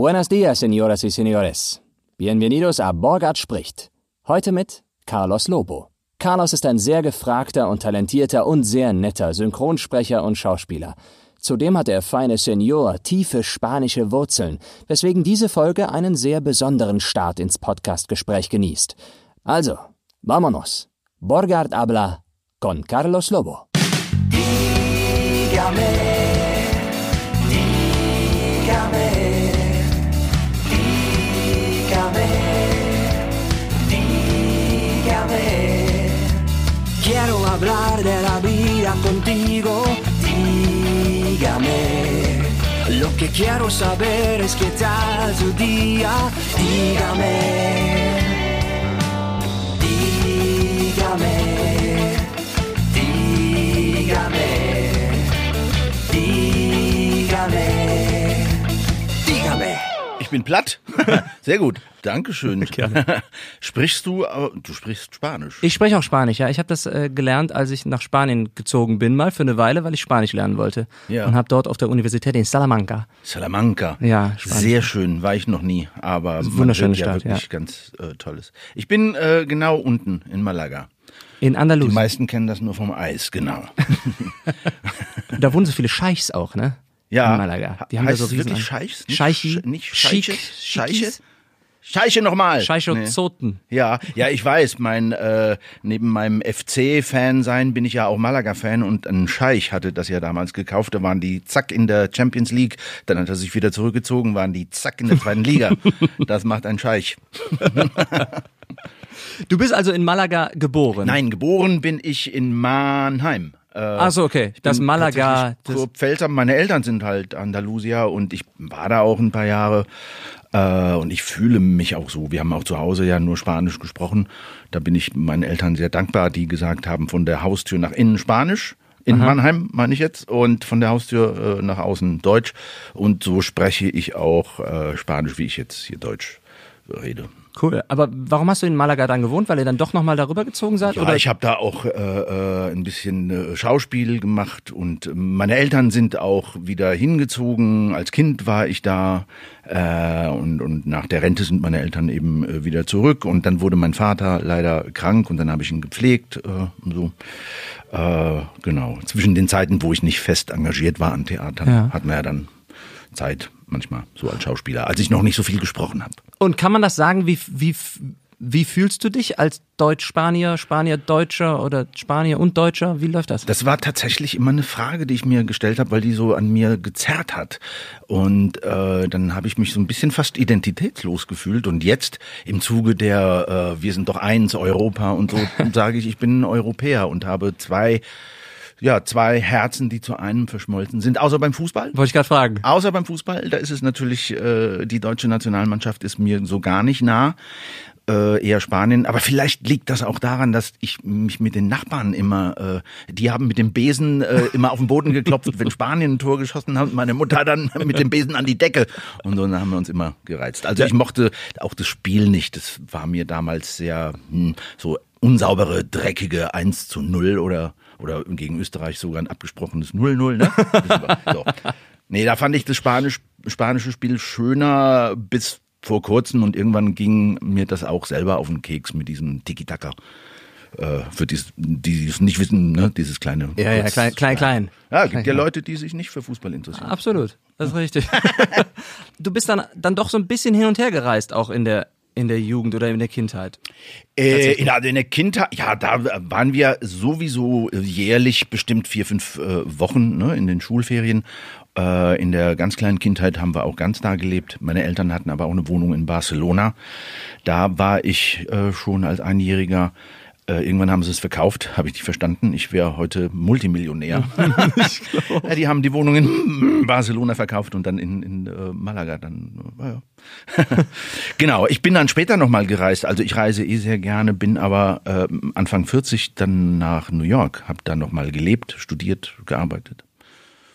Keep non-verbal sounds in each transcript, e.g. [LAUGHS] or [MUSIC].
Buenos dias, señoras y señores. Bienvenidos a Borgard spricht. Heute mit Carlos Lobo. Carlos ist ein sehr gefragter und talentierter und sehr netter Synchronsprecher und Schauspieler. Zudem hat der feine Senior tiefe spanische Wurzeln, weswegen diese Folge einen sehr besonderen Start ins Podcastgespräch genießt. Also, vámonos. Borgard habla con Carlos Lobo. Dígame, hablar de la vida contigo, dígame. Lo que quiero saber es qué tal tu día, dígame. Dígame, dígame, Ich bin platt. [LAUGHS] Sehr gut. Dankeschön. [LAUGHS] [LAUGHS] Sprichst du, du sprichst Spanisch. Ich spreche auch Spanisch, ja. Ich habe das äh, gelernt, als ich nach Spanien gezogen bin, mal für eine Weile, weil ich Spanisch lernen wollte. Ja. Und habe dort auf der Universität in Salamanca. Salamanca. Ja, Spanisch. Sehr schön, war ich noch nie, aber wunderschöne hört ja Stadt, wirklich ja. ganz äh, tolles. Ich bin äh, genau unten in Malaga. In Die Andalusien. meisten kennen das nur vom Eis, genau. Da wohnen so viele Scheichs auch, ne? Ja. In Malaga. Die haben heißt da so riesen- Scheichs? Nicht Scheichi? Sch- Nicht Schick? Scheiche? Scheiche? Schickis? Scheiche nochmal. Scheichozoten. Ja, ja, ich weiß. Mein äh, neben meinem FC-Fan sein bin ich ja auch Malaga-Fan und ein Scheich hatte das ja damals gekauft. Da waren die zack in der Champions League. Dann hat er sich wieder zurückgezogen, waren die zack in der zweiten Liga. [LAUGHS] Das macht ein Scheich. Du bist also in Malaga geboren. Nein, geboren bin ich in Mannheim. Äh, Ach so, okay. Das Malaga. Das, Kurpfälzer. Meine Eltern sind halt Andalusier und ich war da auch ein paar Jahre. Äh, und ich fühle mich auch so. Wir haben auch zu Hause ja nur Spanisch gesprochen. Da bin ich meinen Eltern sehr dankbar, die gesagt haben, von der Haustür nach innen Spanisch. In Mannheim meine ich jetzt und von der Haustür äh, nach außen Deutsch und so spreche ich auch äh, Spanisch, wie ich jetzt hier Deutsch rede. Cool. Aber warum hast du in Malaga dann gewohnt? Weil ihr dann doch nochmal darüber gezogen seid? Ja, oder? ich habe da auch äh, äh, ein bisschen äh, Schauspiel gemacht und meine Eltern sind auch wieder hingezogen. Als Kind war ich da äh, und, und nach der Rente sind meine Eltern eben äh, wieder zurück und dann wurde mein Vater leider krank und dann habe ich ihn gepflegt äh, und so. Äh, genau. Zwischen den Zeiten, wo ich nicht fest engagiert war an Theatern, Ja. hatten wir ja dann Zeit manchmal so als Schauspieler, als ich noch nicht so viel gesprochen habe. Und kann man das sagen, wie, wie, wie fühlst du dich als Deutsch-Spanier, Spanier-Deutscher oder Spanier und Deutscher? Wie läuft das? Das war tatsächlich immer eine Frage, die ich mir gestellt habe, weil die so an mir gezerrt hat. Und äh, dann habe ich mich so ein bisschen fast identitätslos gefühlt. Und jetzt im Zuge der äh, Wir sind doch eins, Europa und so, [LAUGHS] sage ich, ich bin ein Europäer und habe zwei, ja, zwei Herzen, die zu einem verschmolzen sind. Außer beim Fußball. Wollte ich gerade fragen. Außer beim Fußball, da ist es natürlich, äh, die deutsche Nationalmannschaft ist mir so gar nicht nah. Äh, eher Spanien, aber vielleicht liegt das auch daran, dass ich mich mit den Nachbarn immer, äh, die haben mit dem Besen äh, immer auf den Boden geklopft, wenn Spanien ein Tor geschossen hat, meine Mutter dann mit dem Besen an die Decke und so dann haben wir uns immer gereizt. Also ich mochte auch das Spiel nicht, das war mir damals sehr hm, so unsaubere, dreckige 1 zu 0 oder oder gegen Österreich sogar ein abgesprochenes 0-0, ne? so. Nee, da fand ich das Spanisch, spanische Spiel schöner bis vor kurzem und irgendwann ging mir das auch selber auf den Keks mit diesem Tiki-Taka. Äh, für die, die es nicht wissen, ne, dieses kleine. Ja, ja, klein, klein, klein. Ja, gibt ja Leute, die sich nicht für Fußball interessieren. Absolut, das ist richtig. [LAUGHS] du bist dann, dann doch so ein bisschen hin und her gereist, auch in der, in der Jugend oder in der Kindheit. Äh, in, also in der Kindheit, ja, da waren wir sowieso jährlich bestimmt vier, fünf äh, Wochen ne, in den Schulferien. Äh, in der ganz kleinen Kindheit haben wir auch ganz da gelebt. Meine Eltern hatten aber auch eine Wohnung in Barcelona. Da war ich äh, schon als Einjähriger. Äh, irgendwann haben sie es verkauft, habe ich nicht verstanden. Ich wäre heute Multimillionär. [LAUGHS] [LAUGHS] ja, die haben die Wohnung in Barcelona verkauft und dann in, in äh, Malaga dann. Äh, ja. [LAUGHS] genau, ich bin dann später nochmal gereist. Also ich reise eh sehr gerne, bin aber äh, Anfang 40 dann nach New York, habe da nochmal gelebt, studiert, gearbeitet.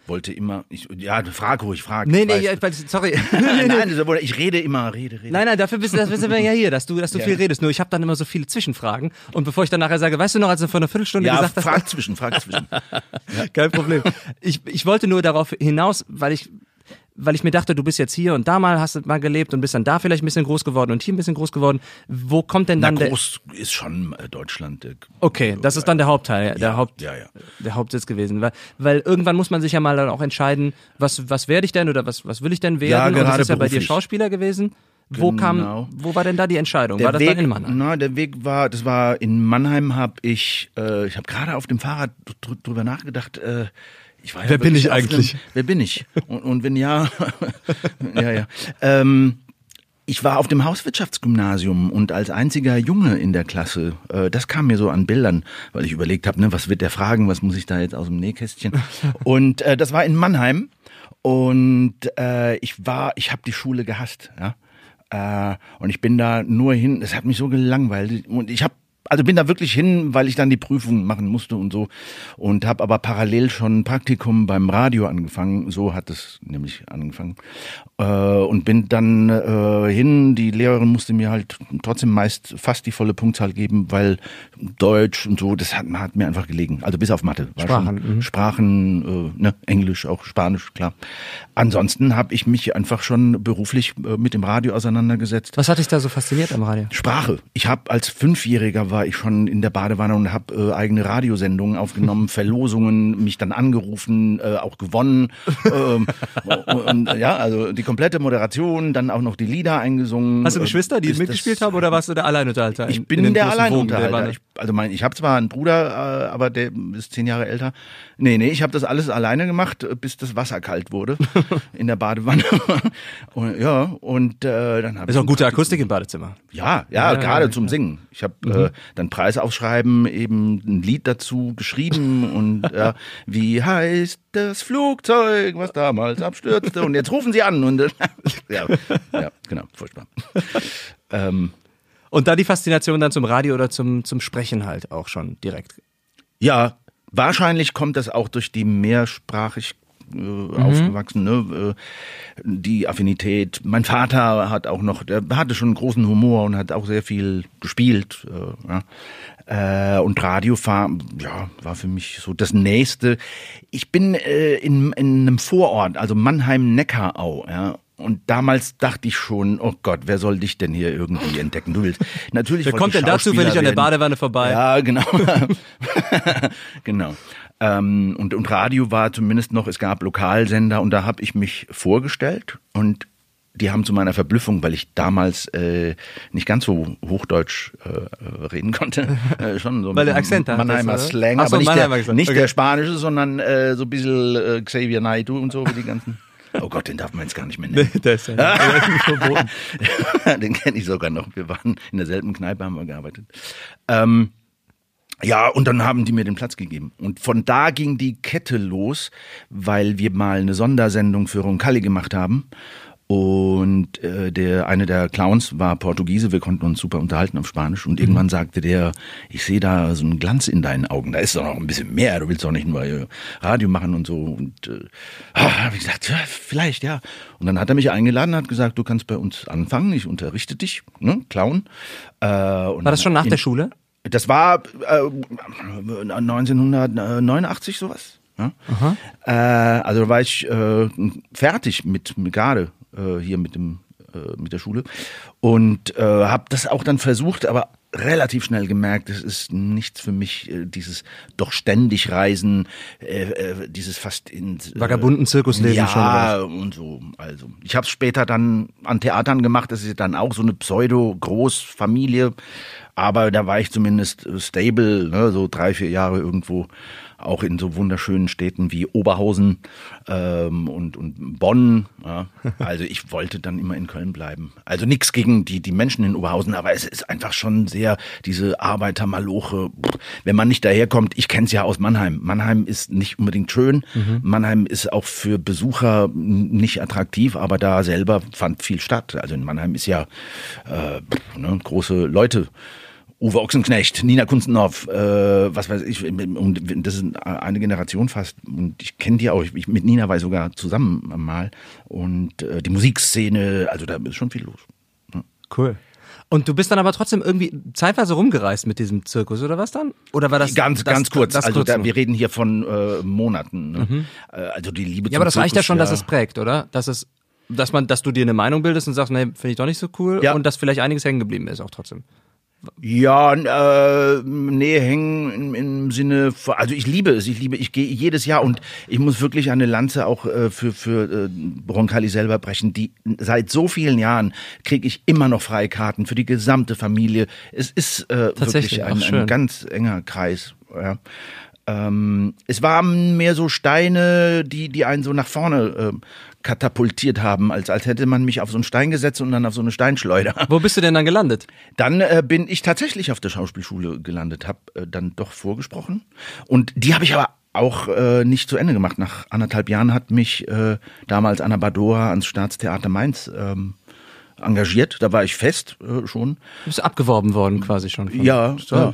Wollte immer, ich, ja, frag ruhig, frag. Nee, nee, ja, sorry. [LAUGHS] nein, nein, das ja- ich rede immer, rede, rede. Nein, nein, dafür bist, dafür sind wir ja hier, dass du, dass du [LAUGHS] Ja. viel redest. Nur ich habe dann immer so viele Zwischenfragen. Und bevor ich dann nachher sage, weißt du noch, als du vor einer Viertelstunde ja, gesagt hast, frag zwischen, frag zwischen. [LAUGHS] Kein Problem. Ich, ich wollte nur darauf hinaus, weil ich weil ich mir dachte, du bist jetzt hier und da mal hast du mal gelebt und bist dann da vielleicht ein bisschen groß geworden und hier ein bisschen groß geworden. Wo kommt denn Na, dann der groß ist schon äh, Deutschland. äh, Okay, das ist dann der Hauptteil, der Ja, Haupt ja, ja. der Hauptsitz gewesen, weil, weil irgendwann muss man sich ja mal dann auch entscheiden, was was werde ich denn oder was was will ich denn werden? Ja, und das gerade ist ja bei dir. Schauspieler gewesen. Wo Genau. kam, wo war denn da die Entscheidung? Der war das Weg, dann in Mannheim? Na, der Weg war, das war in Mannheim, habe ich, äh, ich habe gerade auf dem Fahrrad dr drüber nachgedacht. Äh, ich war ja Wer bin ich eigentlich? Dem, wer bin ich? Und, und wenn ja, [LAUGHS] ja, ja. Ähm, ich war auf dem Hauswirtschaftsgymnasium und als einziger Junge in der Klasse, äh, das kam mir so an Bildern, weil ich überlegt habe, ne, was wird der fragen, was muss ich da jetzt aus dem Nähkästchen? [LAUGHS] Und äh, das war in Mannheim und äh, ich war, ich habe die Schule gehasst, ja. Äh, und ich bin da nur hin, es hat mich so gelangweilt und ich habe also bin da wirklich hin, weil ich dann die Prüfung machen musste und so und habe aber parallel schon ein Praktikum beim Radio angefangen, so hat es nämlich angefangen äh, und bin dann äh, hin, die Lehrerin musste mir halt trotzdem meist fast die volle Punktzahl geben, weil Deutsch und so, das hat, hat mir einfach gelegen, also bis auf Mathe. Sprachen, Schon, Sprachen, äh, ne, Englisch, auch Spanisch, klar. Ansonsten habe ich mich einfach schon beruflich mit dem Radio auseinandergesetzt. Was hat dich da so fasziniert am Radio? Sprache. Ich habe als Fünfjähriger war ich schon in der Badewanne und habe äh, eigene Radiosendungen aufgenommen, [LAUGHS] Verlosungen, mich dann angerufen, äh, auch gewonnen. ähm, und, ja, also die komplette Moderation, dann auch noch die Lieder eingesungen. Hast du Geschwister, die mitgespielt haben oder warst du der Alleinunterhalter? ich in- bin der Alleinunterhalter. Ich, also mein, ich habe zwar einen Bruder, äh, aber der ist zehn Jahre älter. Nee, nee, ich habe das alles alleine gemacht, bis das Wasser kalt wurde [LAUGHS] in der Badewanne. und, ja, und äh, dann habe ist auch gute Akustik im Badezimmer. ja, ja, Ja, gerade ja, zum Singen. Ich habe äh, dann Preisaufschreiben, eben ein Lied dazu geschrieben [LAUGHS] und äh, wie heißt das Flugzeug, was damals abstürzte und jetzt rufen Sie an und äh, [LAUGHS] ja, ja, genau, furchtbar. ähm, Und da die Faszination dann zum Radio oder zum, zum Sprechen halt auch schon direkt. Ja, wahrscheinlich kommt das auch durch die mehrsprachig äh, aufgewachsen, ne? äh, die Affinität. Mein Vater hat auch noch, der hatte schon einen großen Humor und hat auch sehr viel gespielt. Äh, ja. Äh, und Radio war, ja, war für mich so das Nächste. Ich bin äh, in, in einem Vorort, also Mannheim-Neckarau, ja. Und damals dachte ich schon, oh Gott, wer soll dich denn hier irgendwie entdecken? Du willst [LAUGHS] natürlich. Wer kommt ich denn da Schauspieler zufällig an der. Badewanne vorbei? Ja, genau. [LAUGHS] genau. Ähm, und, und Radio war zumindest noch, es gab Lokalsender und da habe ich mich vorgestellt und die haben zu meiner Verblüffung, weil ich damals äh, nicht ganz so Hochdeutsch äh, reden konnte, [LAUGHS] äh, schon so Weil der Akzent Mannheimer hattest? Slang, Ach so, aber nicht, der, Mannheimer Akzent. nicht Okay. der spanische, sondern äh, so ein bisschen äh, Xavier Naidoo und so wie die ganzen. [LAUGHS] Oh Gott, den darf man jetzt gar nicht mehr nennen. der ist ja verboten. [LAUGHS] Den kenne ich sogar noch. Wir waren in derselben Kneipe, haben wir gearbeitet. Ähm, ja, und dann haben die mir den Platz gegeben. Und von da ging die Kette los, weil wir mal eine Sondersendung für Roncalli gemacht haben. Und äh, der eine der Clowns war Portugiese, wir konnten uns super unterhalten auf Spanisch. Und irgendwann sagte der, ich sehe da so einen Glanz in deinen Augen. Da ist doch noch ein bisschen mehr. Du willst doch nicht nur äh, Radio machen und so. Und äh, ah, habe ich gesagt, ja, vielleicht ja. Und dann hat er mich eingeladen, hat gesagt, du kannst bei uns anfangen. Ich unterrichte dich, ne, Clown. Äh, War das schon nach der Schule? Das war äh, 1989 sowas. Ja? Äh, also da war ich äh, fertig mit, mit gerade äh, hier mit dem äh, mit der Schule und äh, habe das auch dann versucht, aber relativ schnell gemerkt, es ist nichts für mich, äh, dieses doch ständig Reisen, äh, äh, dieses fast in äh, Vagabunden Zirkusleben ja, schon, oder und so. Also ich habe es später dann an Theatern gemacht. Das ist dann auch so eine Pseudo-Großfamilie, aber da war ich zumindest stable, ne, so drei vier Jahre irgendwo, auch in so wunderschönen Städten wie Oberhausen ähm, und und Bonn. Ja. [LAUGHS] Also ich wollte dann immer in Köln bleiben. Also nichts gegen die die Menschen in Oberhausen, aber es ist einfach schon sehr diese Arbeitermaloche. Wenn man nicht daherkommt, ich kenne es ja aus Mannheim. Mannheim ist nicht unbedingt schön. Mannheim ist auch für Besucher nicht attraktiv, aber da selber fand viel statt. Also in Mannheim ist ja äh, ne, große Leute. Uwe Ochsenknecht, Nina Kunstenhoff, äh, was weiß ich, und das ist eine Generation fast. Und ich kenne die auch, ich, mit Nina war ich sogar zusammen mal. Und äh, die Musikszene, also da ist schon viel los. Cool. Und du bist dann aber trotzdem irgendwie zeitweise rumgereist mit diesem Zirkus, oder was dann? Oder war das ganz, das, ganz kurz. Das also kurz da, wir reden hier von äh, Monaten. Ne? Äh, Also die Liebe ja, aber das reicht ja schon, dass es es prägt, oder? Dass es, dass man, dass du dir eine Meinung bildest und sagst, nee, finde ich doch nicht so cool Ja. und dass vielleicht einiges hängen geblieben ist auch trotzdem. Ja, äh, nee, hängen im, im Sinne, von- also ich liebe es, ich liebe, ich gehe jedes Jahr und ich muss wirklich eine Lanze auch äh, für für äh, Roncalli selber brechen. Die seit so vielen Jahren kriege ich immer noch freie Karten für die gesamte Familie. Es ist äh, Tatsächlich, wirklich ein, ein ganz enger Kreis. Ja. Ähm, es waren mehr so Steine, die die einen so nach vorne äh, katapultiert haben, als als hätte man mich auf so einen Stein gesetzt und dann auf so eine Steinschleuder. [LAUGHS] Wo bist du denn dann gelandet? Dann äh, bin ich tatsächlich auf der Schauspielschule gelandet, habe äh, dann doch vorgesprochen und die habe ich aber auch äh, nicht zu Ende gemacht. Nach anderthalb Jahren hat mich äh, damals Anna Badora ans Staatstheater Mainz ähm, engagiert. Da war ich fest äh, schon. Du bist abgeworben worden quasi schon. von- Ja, So. ja.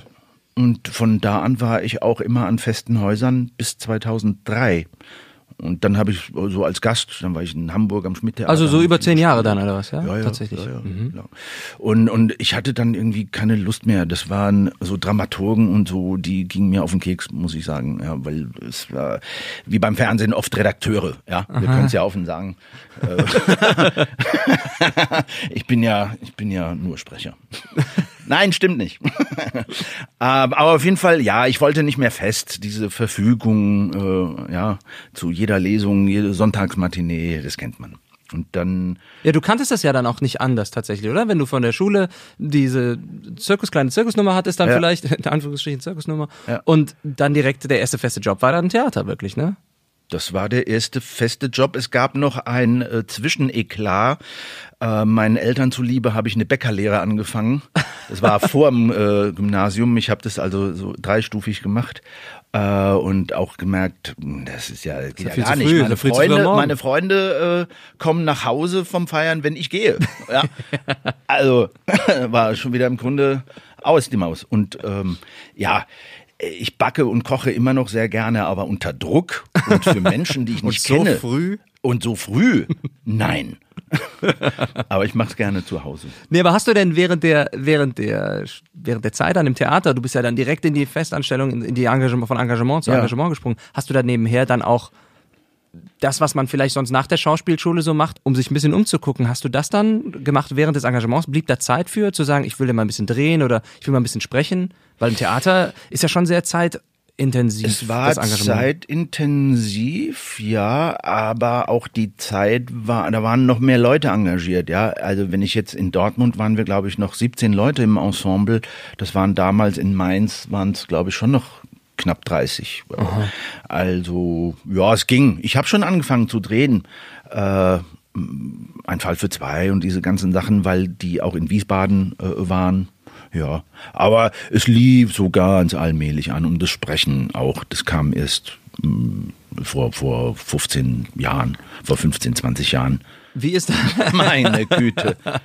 Und von da an war ich auch immer an festen Häusern bis 2003. Und dann habe ich so als Gast, dann war ich in Hamburg am Schmidt Also so über zehn Jahre dann, oder was? Ja, ja, ja, tatsächlich. Ja, ja, Mhm. klar. Und, und ich hatte dann irgendwie keine Lust mehr. Das waren so Dramaturgen und so, die gingen mir auf den Keks, muss ich sagen. Ja, weil es war wie beim Fernsehen oft Redakteure. Ja, wir können es ja offen sagen. Äh, [LAUGHS] [LAUGHS] ich bin ja, ich bin ja nur Sprecher. [LAUGHS] Nein, stimmt nicht. aber, [LAUGHS] aber auf jeden Fall, ja, ich wollte nicht mehr fest. Diese Verfügung, äh, ja, zu jeder Lesung, jede Sonntagsmatinee, das kennt man. Und dann Ja, du kanntest das ja dann auch nicht anders tatsächlich, oder? Wenn du von der Schule diese Zirkus, kleine Zirkusnummer hattest, dann Ja. vielleicht, [LAUGHS] in Anführungsstrichen Zirkusnummer, Ja. und dann direkt der erste feste Job war dann Theater, wirklich, ne? Das war der erste feste Job. Es gab noch ein äh, Zwischeneklat. Äh, meinen Eltern zuliebe habe ich eine Bäckerlehre angefangen. Das war [LAUGHS] vor dem äh, Gymnasium. Ich habe das also so dreistufig gemacht äh, und auch gemerkt, hm, das ist ja, geht ja viel gar nicht. früh, meine ist ja Freunde, meine Freunde äh, kommen nach Hause vom Feiern, wenn ich gehe. Ja. [LAUGHS] Also [CLEARS THROAT] war schon wieder im Grunde aus die Maus. Und ähm, ja, ich backe und koche immer noch sehr gerne, aber unter Druck und für Menschen, die ich [LAUGHS] nicht so kenne. früh? Und so früh? Nein. [LAUGHS] aber ich mache es gerne zu Hause. Nee, aber hast du denn während der, während der, während der Zeit an dem Theater, du bist ja dann direkt in die Festanstellung, in, in die Engagement, von Engagement zu Ja. Engagement gesprungen, hast du da nebenher dann auch das, was man vielleicht sonst nach der Schauspielschule so macht, um sich ein bisschen umzugucken, hast du das dann gemacht während des Engagements? Blieb da Zeit für, zu sagen, ich will ja mal ein bisschen drehen oder ich will mal ein bisschen sprechen? Weil im Theater ist ja schon sehr zeitintensiv. Es war zeitintensiv, ja, aber auch die Zeit war, da waren noch mehr Leute engagiert, ja. Also wenn ich jetzt in Dortmund waren wir, glaube ich, noch 17 Leute im Ensemble. Das waren damals in Mainz, waren es, glaube ich, schon noch knapp 30. Also, ja, es ging. Ich habe schon angefangen zu drehen. Äh, ein Fall für zwei und diese ganzen Sachen, weil die auch in Wiesbaden äh, waren. Ja, aber es lief so ganz allmählich an und das Sprechen auch, das kam erst mh, vor, vor 15 Jahren, vor 15, 20 Jahren. Wie ist das? [LAUGHS] Meine Güte. [LAUGHS]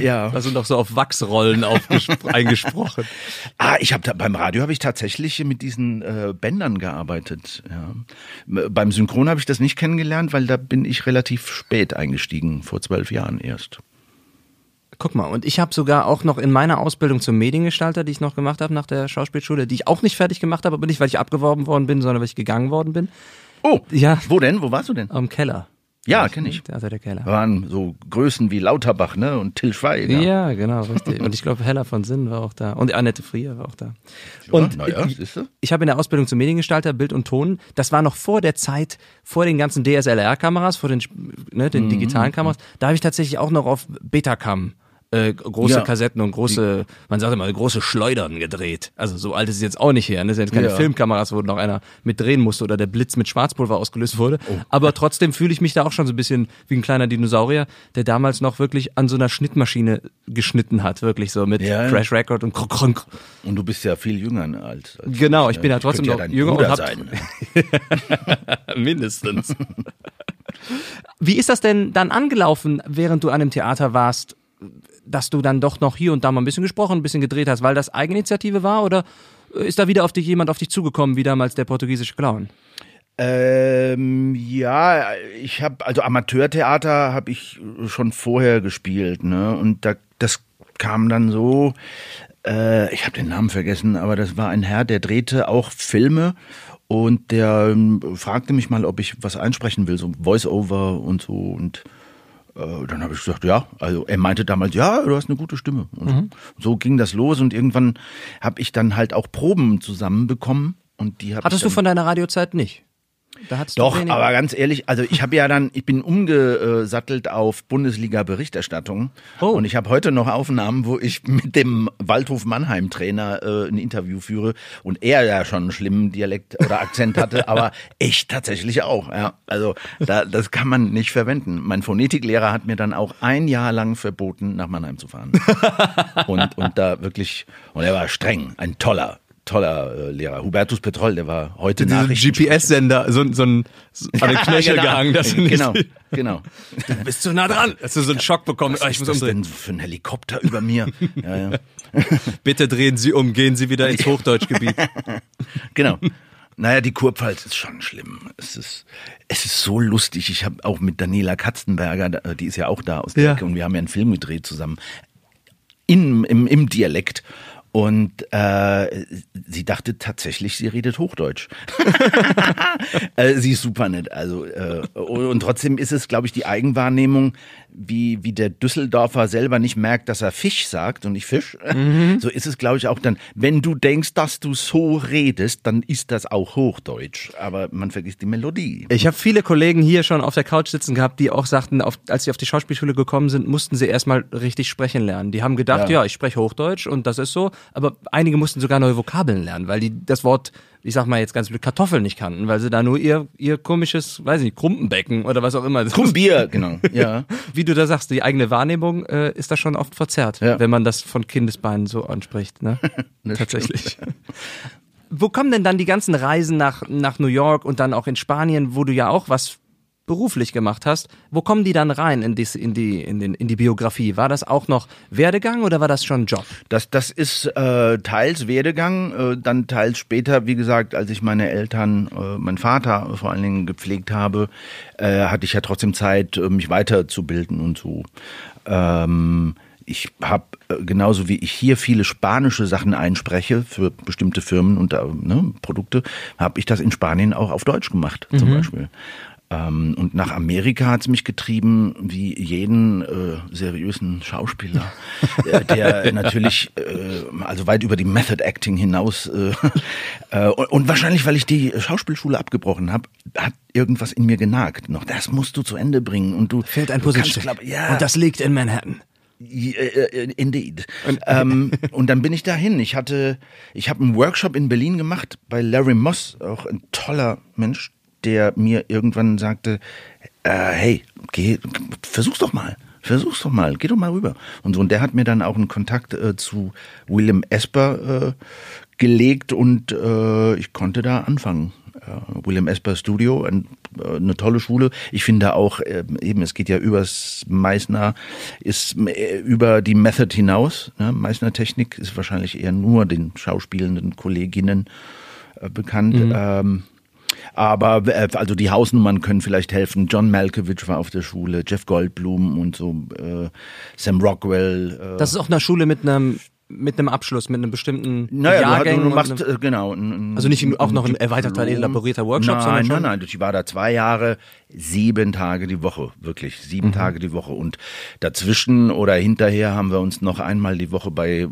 ja. Also noch so auf Wachsrollen [LAUGHS] eingesprochen. Ah, ich habe da beim Radio habe ich tatsächlich mit diesen äh, Bändern gearbeitet. Ja. Beim Synchron habe ich das nicht kennengelernt, weil da bin ich relativ spät eingestiegen, vor zwölf Jahren erst. Guck mal, und ich habe sogar auch noch in meiner Ausbildung zum Mediengestalter, die ich noch gemacht habe nach der Schauspielschule, die ich auch nicht fertig gemacht habe, aber nicht, weil ich abgeworben worden bin, sondern weil ich gegangen worden bin, Oh, Ja. Wo denn? Wo warst du denn? am Keller. Ja, kenne ich. Also der Keller. Da waren so Größen wie Lauterbach, ne? Und Till Schweiger. Ja, genau, richtig. Und ich glaube, Hella von Sinn war auch da. Und Annette Frier war auch da. Und naja, ich, ich habe in der Ausbildung zum Mediengestalter Bild und Ton, das war noch vor der Zeit, vor den ganzen DSLR-Kameras, vor den, ne, Mhm. den digitalen Kameras. Da habe ich tatsächlich auch noch auf Betacam äh, große Ja. Kassetten und große, man sagt immer, große Schleudern gedreht. Also so alt ist es jetzt auch nicht her. Ne? Das sind jetzt keine Ja. Filmkameras, wo noch einer mit drehen musste oder der Blitz mit Schwarzpulver ausgelöst wurde. Oh. Aber trotzdem fühle ich mich da auch schon so ein bisschen wie ein kleiner Dinosaurier, der damals noch wirklich an so einer Schnittmaschine geschnitten hat, wirklich so mit Ja. Crash Record und krunk. Und du bist ja viel jünger als, als Genau, ich bin ja trotzdem könnte noch jünger und Bruder hab- sein. [LAUGHS] Mindestens. [LAUGHS] Wie ist das denn dann angelaufen, während du an dem Theater warst, dass du dann doch noch hier und da mal ein bisschen gesprochen, ein bisschen gedreht hast, weil das Eigeninitiative war oder ist da wieder auf dich jemand auf dich zugekommen, wie damals der portugiesische Clown? Ähm, ja, ich habe also Amateurtheater habe ich schon vorher gespielt, ne? Und da das kam dann so, äh, ich habe den Namen vergessen, aber das war ein Herr, der drehte auch Filme und der ähm, fragte mich mal, ob ich was einsprechen will, so Voice-Over und so und äh, dann habe ich gesagt, ja. Also er meinte damals, ja, du hast eine gute Stimme. Und Mhm. so ging das los und irgendwann habe ich dann halt auch Proben zusammenbekommen und die Hattest du von deiner Radiozeit nicht? Da hattest doch, aber ganz ehrlich, also ich habe ja dann, ich bin umgesattelt auf Bundesliga-Berichterstattung Oh. und ich habe heute noch Aufnahmen, wo ich mit dem Waldhof Mannheim-Trainer äh, ein Interview führe und er ja schon einen schlimmen Dialekt oder Akzent hatte, [LAUGHS] aber ich tatsächlich auch. Ja, also da, das kann man nicht verwenden. Mein Phonetiklehrer hat mir dann auch ein Jahr lang verboten, nach Mannheim zu fahren [LAUGHS] und und da wirklich und er war streng, ein toller. Toller äh, Lehrer. Hubertus Petrol, der war heute Diesen Nachrichten. GPS-Sender, so, so ein, so an den [LAUGHS] Knöchel genau. gehangen, dass du nicht Genau, genau. Du bist zu nah dran. Dass du so einen Schock bekommst. Ah, Was ich ist muss das denn für ein Helikopter über mir? Ja, ja. [LAUGHS] Bitte drehen Sie um, gehen Sie wieder ins Hochdeutschgebiet. [LAUGHS] Genau. Naja, die Kurpfalz ist schon schlimm. Es ist, es ist so lustig. Ich habe auch mit Daniela Katzenberger, die ist ja auch da aus der Ja. Ecke, und wir haben ja einen Film gedreht zusammen. In, im, Im Dialekt. Und äh, sie dachte tatsächlich, sie redet Hochdeutsch. [LAUGHS] äh, sie ist super nett. Also äh, und trotzdem ist es, glaube ich, die Eigenwahrnehmung, wie wie der Düsseldorfer selber nicht merkt, dass er Fisch sagt und nicht Fisch. [LAUGHS] So ist es, glaube ich, auch dann. Wenn du denkst, dass du so redest, dann ist das auch Hochdeutsch. Aber man vergisst die Melodie. Ich habe viele Kollegen hier schon auf der Couch sitzen gehabt, die auch sagten, auf, als sie auf die Schauspielschule gekommen sind, mussten sie erstmal richtig sprechen lernen. Die haben gedacht, ja, Ja. ich spreche Hochdeutsch und das ist so, aber einige mussten sogar neue Vokabeln lernen, weil die das Wort, ich sag mal jetzt ganz blöd, Kartoffel nicht kannten, weil sie da nur ihr, ihr komisches, weiß ich nicht, Krumpenbecken oder was auch immer. Bier, genau. [LAUGHS] Ja. Wie du da sagst, die eigene Wahrnehmung äh, ist da schon oft verzerrt, Ja. wenn man das von Kindesbeinen so anspricht. Ne? [LAUGHS] Tatsächlich. Wo kommen denn dann die ganzen Reisen nach, nach New York und dann auch in Spanien, wo du ja auch was beruflich gemacht hast, wo kommen die dann rein in, dies, in, die, in, den, in die Biografie? War das auch noch Werdegang oder war das schon Job? Das, das ist äh, teils Werdegang, äh, dann teils später, wie gesagt, als ich meine Eltern, äh, meinen Vater vor allen Dingen gepflegt habe, äh, hatte ich ja trotzdem Zeit, äh, mich weiterzubilden und so. Ähm, ich habe äh, genauso wie ich hier viele spanische Sachen einspreche für bestimmte Firmen und äh, ne, Produkte, habe ich das in Spanien auch auf Deutsch gemacht, zum Beispiel. Ähm, und nach Amerika hat's mich getrieben, wie jeden äh, seriösen Schauspieler, [LAUGHS] äh, der natürlich äh, also weit über die Method Acting hinaus äh, äh, und, und wahrscheinlich, weil ich die Schauspielschule abgebrochen habe, hat irgendwas in mir genagt. Noch das musst du zu Ende bringen und du Fehlt ein Puzzlestück. ja, Und das liegt in Manhattan. äh, Indeed. Und, [LAUGHS] ähm, und dann bin ich dahin. Ich hatte, ich habe einen Workshop in Berlin gemacht bei Larry Moss, auch ein toller Mensch, der mir irgendwann sagte, äh, hey, geh, versuch's doch mal. Versuch's doch mal, geh doch mal rüber. Und so, und der hat mir dann auch einen Kontakt äh, zu William Esper äh, gelegt und äh, ich konnte da anfangen. Äh, William Esper Studio, ein, äh, eine tolle Schule. Ich finde auch, äh, eben, es geht ja übers Meißner, ist über die Method hinaus. Ne? Meißner Technik ist wahrscheinlich eher nur den schauspielenden Kolleginnen bekannt. Ähm, aber äh, also die Hausnummern können vielleicht helfen. John Malkovich war auf der Schule, Jeff Goldblum und so, äh, Sam Rockwell. Äh, Das ist auch eine Schule mit einem mit einem Abschluss, mit einem bestimmten naja, du, Jahrgang. du und machst, einem- äh, genau. ein- Also nicht auch noch ein erweiterter, elaborierter Workshop, nein, sondern schon- Nein, nein, ich war da zwei Jahre, sieben Tage die Woche, wirklich, Mhm. sieben Tage die Woche. Und dazwischen oder hinterher haben wir uns noch einmal die Woche bei äh,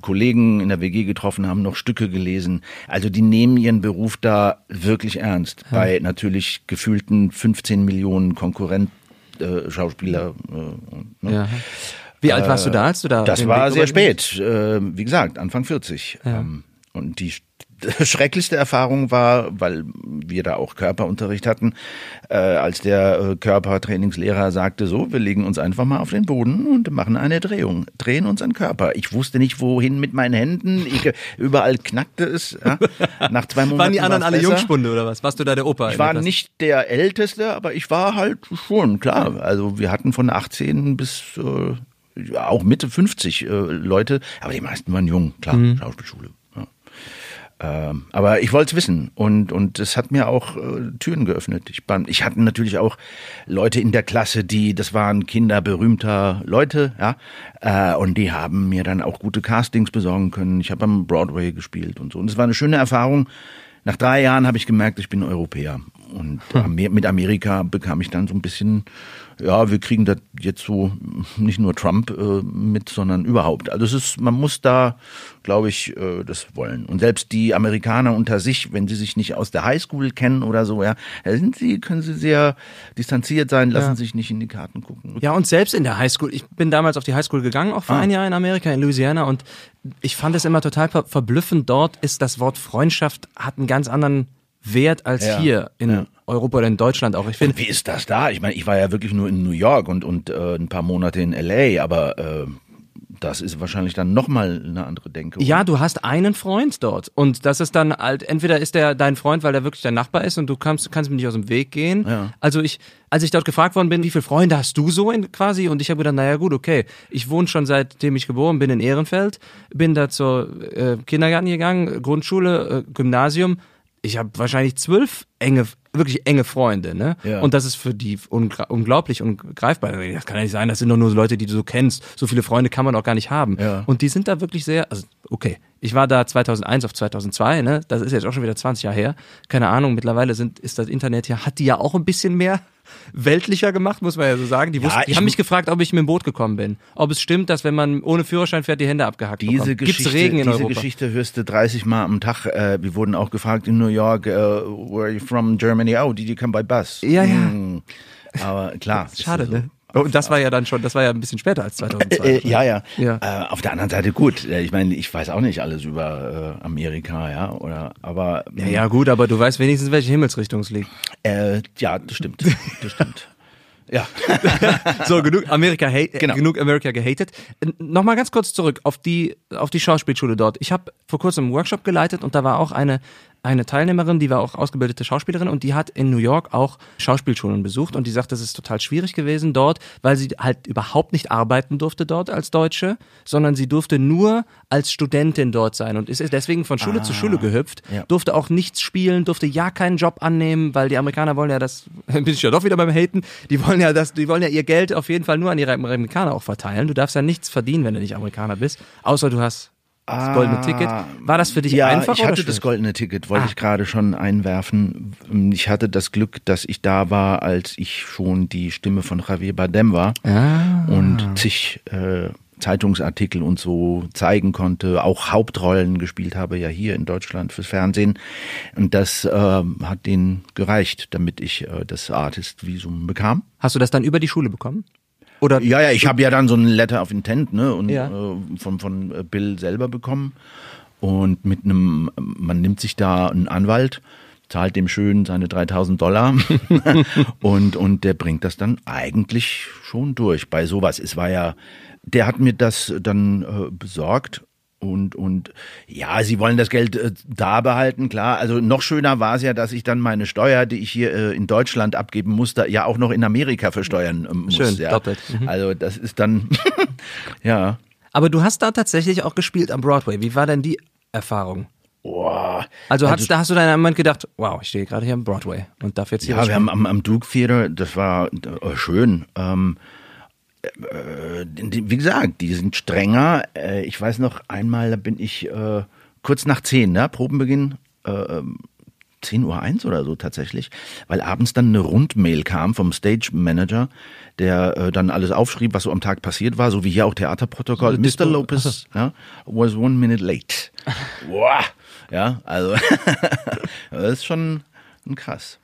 Kollegen in der WG getroffen, haben noch Stücke gelesen. Also die nehmen ihren Beruf da wirklich ernst. Bei natürlich gefühlten 15 Millionen Konkurrent äh, Schauspieler. Äh, ne? ja. Wie alt warst du da, als du da? Das war Weg sehr spät, äh, wie gesagt, Anfang 40. Ähm, und die [LAUGHS] schrecklichste Erfahrung war, weil wir da auch Körperunterricht hatten, äh, als der äh, Körpertrainingslehrer sagte, so, wir legen uns einfach mal auf den Boden und machen eine Drehung, drehen unseren Körper. Ich wusste nicht, wohin mit meinen Händen, ich, [LAUGHS] überall knackte es. Ja. Nach zwei Monaten [LAUGHS] Waren die anderen alle besser. Jungspunde oder was? Warst du da der Opa? Ich der war Klasse? nicht der Älteste, aber ich war halt schon, klar. Also wir hatten von 18 bis äh, ja, auch Mitte 50 äh, Leute, aber die meisten waren jung, klar, Mhm. Schauspielschule. Ja. Ähm, aber ich wollte es wissen und und es hat mir auch äh, Türen geöffnet. Ich, ich hatte natürlich auch Leute in der Klasse, die das waren Kinder berühmter Leute, ja, äh, und die haben mir dann auch gute Castings besorgen können. Ich habe am Broadway gespielt und so und es war eine schöne Erfahrung. Nach drei Jahren habe ich gemerkt, ich bin Europäer und Hm. mit Amerika bekam ich dann so ein bisschen ja, wir kriegen das jetzt so nicht nur Trump äh, mit, sondern überhaupt. Also es ist, man muss da, glaube ich, äh, das wollen. Und selbst die Amerikaner unter sich, wenn sie sich nicht aus der Highschool kennen oder so, ja, sind sie, können sie sehr distanziert sein, lassen Ja. sich nicht in die Karten gucken. Ja, und selbst in der Highschool. Ich bin damals auf die Highschool gegangen, auch für Ah. ein Jahr in Amerika, in Louisiana. Und ich fand es immer total ver verblüffend. Dort ist das Wort Freundschaft hat einen ganz anderen Wert als Ja. hier in Ja. Europa oder in Deutschland auch. Ich finde, Wie ist das da? Ich meine, ich war ja wirklich nur in New York und, und äh, ein paar Monate in LA, aber äh, das ist wahrscheinlich dann nochmal eine andere Denke. Ja, du hast einen Freund dort und das ist dann halt, entweder ist der dein Freund, weil der wirklich dein Nachbar ist und du kannst, kannst ihm nicht aus dem Weg gehen. Ja. Also ich, als ich dort gefragt worden bin, wie viele Freunde hast du so in, quasi und ich habe gedacht, naja gut, okay, ich wohne schon seitdem ich geboren bin in Ehrenfeld, bin da zur äh, Kindergarten gegangen, Grundschule, äh, Gymnasium. Ich habe wahrscheinlich zwölf enge, wirklich enge Freunde, ne? Ja. Und das ist für die unglaublich ungreifbar. Das kann ja nicht sein, das sind doch nur Leute, die du so kennst. So viele Freunde kann man auch gar nicht haben. Ja. Und die sind da wirklich sehr, also okay, ich war da 2001 auf 2002, ne? Das ist jetzt auch schon wieder 20 Jahre her. Keine Ahnung, mittlerweile sind, ist das Internet ja, hat die ja auch ein bisschen mehr weltlicher gemacht, muss man ja so sagen. Die, wussten, die ich haben mich gefragt, ob ich mit dem Boot gekommen bin. Ob es stimmt, dass wenn man ohne Führerschein fährt, die Hände abgehackt Diese bekommt. Gibt's Geschichte, Regen in diese Europa? Geschichte hörst du 30 Mal am Tag. Äh, wir wurden auch gefragt in New York, äh, where are you from Germany? Oh, did you come by bus? Ja, ja. Hm. Aber klar. Schade, so. ne? Oh, Und das war ja dann schon, das war ja ein bisschen später als 2002. Äh, ja, ja. Ja. Äh, auf der anderen Seite gut. Äh, Ich meine, ich weiß auch nicht alles über äh, Amerika, ja, oder aber Ja, ja, gut, aber du weißt wenigstens, welche Himmelsrichtung es liegt. Äh, ja, das stimmt. Das stimmt. [LAUGHS] Ja. So, genug Amerika, Genau. genug Amerika gehatet. Äh, Nochmal ganz kurz zurück auf die, auf die Schauspielschule dort. Ich habe vor kurzem einen Workshop geleitet und da war auch eine, eine Teilnehmerin, die war auch ausgebildete Schauspielerin und die hat in New York auch Schauspielschulen besucht und die sagt, das ist total schwierig gewesen dort, weil sie halt überhaupt nicht arbeiten durfte dort als Deutsche, sondern sie durfte nur als Studentin dort sein und ist deswegen von Schule zu Schule gehüpft, ja. durfte auch nichts spielen, durfte ja keinen Job annehmen, weil die Amerikaner wollen ja das, [LAUGHS] bin ich ja doch wieder beim Haten, die wollen ja das, die wollen ja ihr Geld auf jeden Fall nur an ihre Amerikaner auch verteilen. Du darfst ja nichts verdienen, wenn du nicht Amerikaner bist, außer du hast das goldene Ticket. War das für dich ja, einfach ich hatte das goldene Ticket, wollte Ah. ich gerade schon einwerfen. Ich hatte das Glück, dass ich da war, als ich schon die Stimme von Javier Bardem war Ah. und zig äh, Zeitungsartikel und so zeigen konnte, auch Hauptrollen gespielt habe ja hier in Deutschland fürs Fernsehen und das ähm, hat denen gereicht, damit ich äh, das Artist-Visum bekam. Hast du das dann über die Schule bekommen? Oder Ja, ja, ich habe ja dann so ein Letter of Intent ne, und Ja. äh, von, von äh, Bill selber bekommen. Und mit einem, man nimmt sich da einen Anwalt, zahlt dem schön seine 3000 Dollar [LAUGHS] und, und der bringt das dann eigentlich schon durch bei sowas. Es war ja, der hat mir das dann äh, besorgt. Und, und ja, sie wollen das Geld äh, da behalten, klar. Also noch schöner war es ja, dass ich dann meine Steuer, die ich hier äh, in Deutschland abgeben musste, ja auch noch in Amerika versteuern ähm, muss. Schön, ja. doppelt. Mhm. Also das ist dann, [LAUGHS] ja. Aber du hast da tatsächlich auch gespielt am Broadway. Wie war denn die Erfahrung? Boah. Also, hast, da hast du dann Moment gedacht, wow, ich stehe gerade hier am Broadway und darf jetzt hier Ja, wir haben am, am Duke Theater, das war äh, schön. Ähm, äh, wie gesagt, die sind strenger. Äh, ich weiß noch einmal, da bin ich äh, kurz nach 10, ne? Probenbeginn, äh, ähm, 10 Uhr eins oder so tatsächlich, weil abends dann eine Rundmail kam vom Stage Manager, der äh, dann alles aufschrieb, was so am Tag passiert war, so wie hier auch Theaterprotokoll. So, Mr. Lopez [LAUGHS] ja, was one minute late. [LAUGHS] Boah. Ja, also [LAUGHS] das ist schon krass.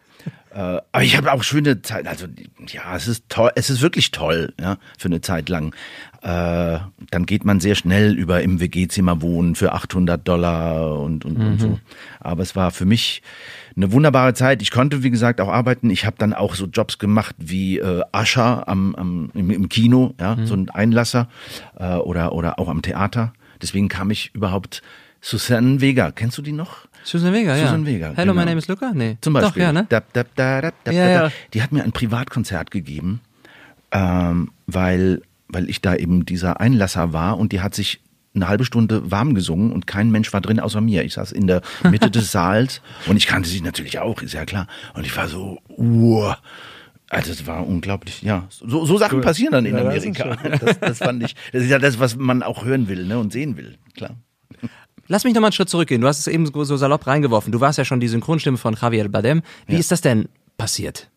Äh, aber ich habe auch schöne Zeit. Also ja, es ist toll. Es ist wirklich toll, ja, für eine Zeit lang. Äh, dann geht man sehr schnell über im WG-Zimmer wohnen für 800 Dollar und und, und so. Aber es war für mich eine wunderbare Zeit. Ich konnte, wie gesagt, auch arbeiten. Ich habe dann auch so Jobs gemacht wie äh, Usher am, am, im, im Kino, ja, so ein Einlasser äh, oder oder auch am Theater. Deswegen kam ich überhaupt. Susanne Vega, kennst du die noch? Susan Vega, ja. Susan Vega, Hello, my genau. name is Luca? Nee. Zum Beispiel. Doch, ja, ne? Dap, dap, da, dap, dap, Ja, ja. Die hat mir ein Privatkonzert gegeben, ähm, weil, weil ich da eben dieser Einlasser war und die hat sich eine halbe Stunde warm gesungen und kein Mensch war drin außer mir. Ich saß in der Mitte [LAUGHS] des Saals und ich kannte sie natürlich auch, ist ja klar. Und ich war so, uah. Also es war unglaublich, ja. So, so Sachen passieren dann in Ja, Amerika. Das, das fand ich, das ist ja das, was man auch hören will ne, und sehen will, klar. [LAUGHS] Lass mich nochmal einen Schritt zurückgehen. Du hast es eben so salopp reingeworfen. Du warst ja schon die Synchronstimme von Javier Bardem. Wie ist das denn passiert?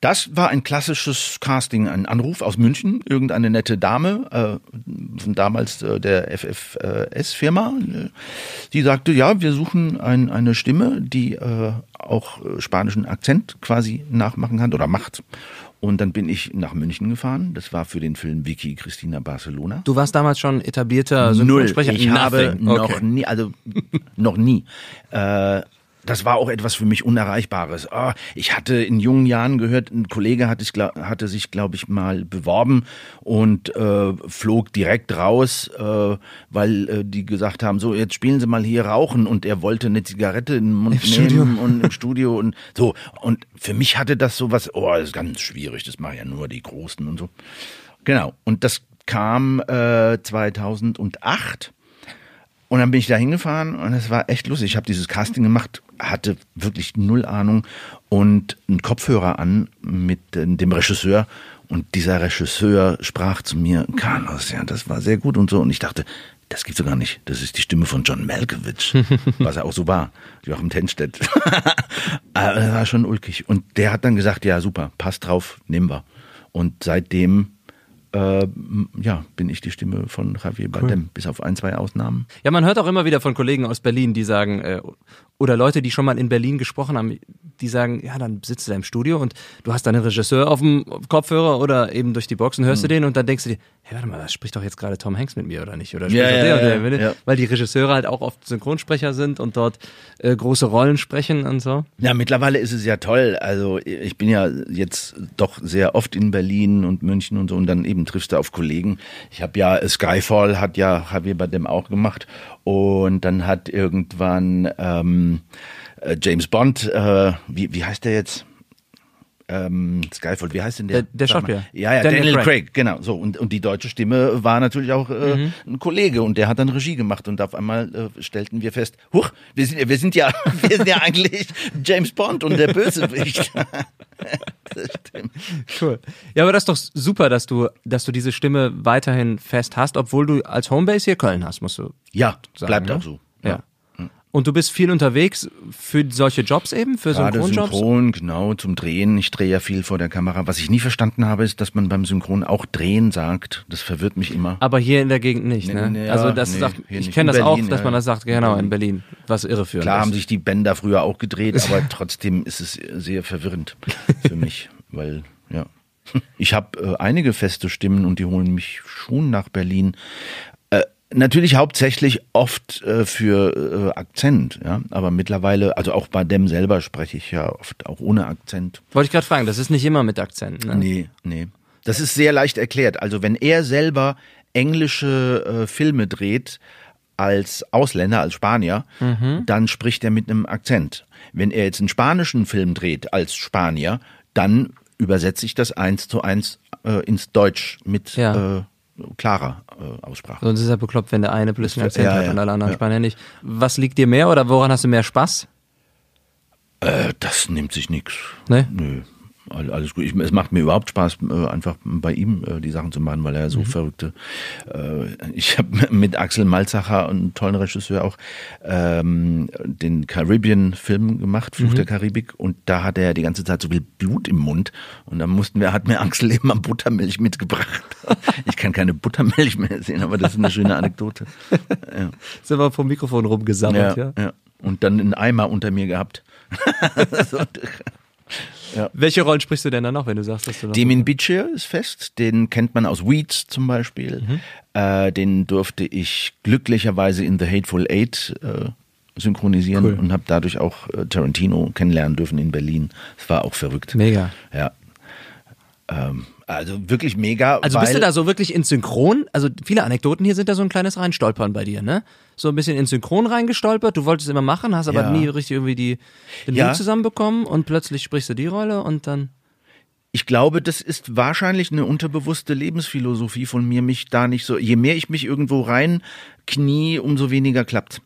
Das war ein klassisches Casting, ein Anruf aus München, irgendeine nette Dame äh, von damals äh, der FFS-Firma, äh, die sagte, ja, wir suchen ein, eine Stimme, die äh, auch äh, spanischen Akzent quasi nachmachen kann oder macht. Und dann bin ich nach München gefahren. Das war für den Film Vicky Christina Barcelona. Du warst damals schon etablierter Null. Synchronsprecher. Ich habe Nothing. noch Okay. nie, also noch nie. [LAUGHS] Äh, das war auch etwas für mich Unerreichbares. Ah, ich hatte in jungen Jahren gehört, ein Kollege hatte, ich, hatte sich, glaube ich, mal beworben und äh, flog direkt raus, äh, weil äh, die gesagt haben, so jetzt spielen Sie mal hier rauchen und er wollte eine Zigarette in den Mund Im nehmen und im Studio und so. Und für mich hatte das sowas, oh, das ist ganz schwierig, das machen ja nur die Großen und so. Genau. Und das kam äh, 2008. Und dann bin ich da hingefahren und es war echt lustig. Ich habe dieses Casting gemacht, hatte wirklich null Ahnung und einen Kopfhörer an mit äh, dem Regisseur. Und dieser Regisseur sprach zu mir, Carlos, ja, das war sehr gut und so. Und ich dachte, das gibt's doch gar nicht. Das ist die Stimme von John Malkovich, [LAUGHS] was er auch so war, Joachim Tenstedt. [LAUGHS] Aber das war schon ulkig. Und der hat dann gesagt, ja, super, passt drauf, nehmen wir. Und seitdem äh, ja, bin ich die Stimme von Javier Bardem, bis auf ein, zwei Ausnahmen. Ja, man hört auch immer wieder von Kollegen aus Berlin, die sagen, äh, oder Leute, die schon mal in Berlin gesprochen haben, die sagen, ja, dann sitzt du da im Studio und du hast dann einen Regisseur auf dem Kopfhörer oder eben durch die Boxen hörst du Hm. den und dann denkst du dir, hey, warte mal, das spricht doch jetzt gerade Tom Hanks mit mir oder nicht? Oder Ja, ja, der ja, der. Weil die Regisseure halt auch oft Synchronsprecher sind und dort äh, große Rollen sprechen und so. Ja, mittlerweile ist es ja toll. Also ich bin ja jetzt doch sehr oft in Berlin und München und so und dann eben triffst du auf Kollegen. Ich habe ja Skyfall hat ja Javier Bardem auch gemacht und dann hat irgendwann ähm, äh, James Bond, äh, wie, wie heißt der jetzt? Ähm, Skyfall, wie heißt denn der? Der- der. Schauspieler. Ja, ja, Daniel Daniel, Craig. Craig. genau. So und und die deutsche Stimme war natürlich auch äh, Mhm. ein Kollege und der hat dann Regie gemacht und auf einmal äh, stellten wir fest, huch, wir sind wir sind ja [LAUGHS] wir sind ja eigentlich James Bond und der Bösewicht. [LAUGHS] das stimmt. Cool. Ja, aber das ist doch super, dass du, dass du diese Stimme weiterhin fest hast, obwohl du als Homebase hier Köln hast, musst du Ja, sagen. bleibt ne? auch so. Und du bist viel unterwegs für solche Jobs eben, für Gerade Synchronjobs? Synchron, genau, zum Drehen. Ich drehe ja viel vor der Kamera. Was ich nie verstanden habe, ist, dass man beim Synchron auch drehen sagt. Das verwirrt mich immer. Aber hier in der Gegend nicht, Nee, ne? nee, also das nee, sagt, ich kenne das auch, Berlin, dass ja, man das sagt, genau, in Berlin, was irreführend Klar haben ist. sich die Bänder früher auch gedreht, [LAUGHS] aber trotzdem ist es sehr verwirrend für mich, weil ja. Ich habe äh, einige feste Stimmen und die holen mich schon nach Berlin. Äh, natürlich hauptsächlich oft äh, für äh, Akzent, ja, aber mittlerweile, also auch bei dem selber spreche ich ja oft auch ohne Akzent. Wollte ich gerade fragen, das ist nicht immer mit Akzent, ne? Nee, nee. Das ist sehr leicht erklärt. Also wenn er selber englische äh, Filme dreht als Ausländer, als Spanier, dann spricht er mit einem Akzent. Wenn er jetzt einen spanischen Film dreht als Spanier, dann übersetze ich das eins zu eins äh, ins Deutsch mit Ja. Klarer äh, Aussprache. Sonst ist er bekloppt, wenn der eine plötzlich einen Akzent Ja, hat ja, und alle anderen ja. Spanier nicht. Was liegt dir mehr oder woran hast du mehr Spaß? Äh, das nimmt sich nix. Ne? Nö. All- Alles gut. Ich, es macht mir überhaupt Spaß, äh, einfach bei ihm äh, die Sachen zu machen, weil er so verrückte. Äh, ich habe [LAUGHS] mit Axel Malzacher, einen tollen Regisseur, auch ähm, den Caribbean-Film gemacht, Fluch der Karibik, und da hatte er die ganze Zeit so viel Blut im Mund. Und dann mussten wir, hat mir Axel [LAUGHS] immer Buttermilch mitgebracht. [LAUGHS] Ich kann keine Buttermilch mehr sehen, aber das ist eine schöne Anekdote. Ja. Sind wir vom Mikrofon rumgesammelt, ja? Ja, ja. Und dann einen Eimer unter mir gehabt. So, Welche Rollen sprichst du denn dann noch, wenn du sagst, dass du noch... Demin Bichir ist fest, den kennt man aus Weeds zum Beispiel. Mhm. Äh, den durfte ich glücklicherweise in The Hateful Eight äh, synchronisieren Cool. und habe dadurch auch äh, Tarantino kennenlernen dürfen in Berlin. Es war auch verrückt. Mega. Ja. Ähm, also wirklich mega. Also bist du da so wirklich in Synchron? Also viele Anekdoten hier sind da so ein kleines Reinstolpern bei dir, ne? So ein bisschen in Synchron reingestolpert, du wolltest es immer machen, hast aber Ja. nie richtig irgendwie die, den Ja. Mut zusammenbekommen und plötzlich sprichst du die Rolle und dann... Ich glaube, das ist wahrscheinlich eine unterbewusste Lebensphilosophie von mir, mich da nicht so, je mehr ich mich irgendwo rein knie, umso weniger klappt.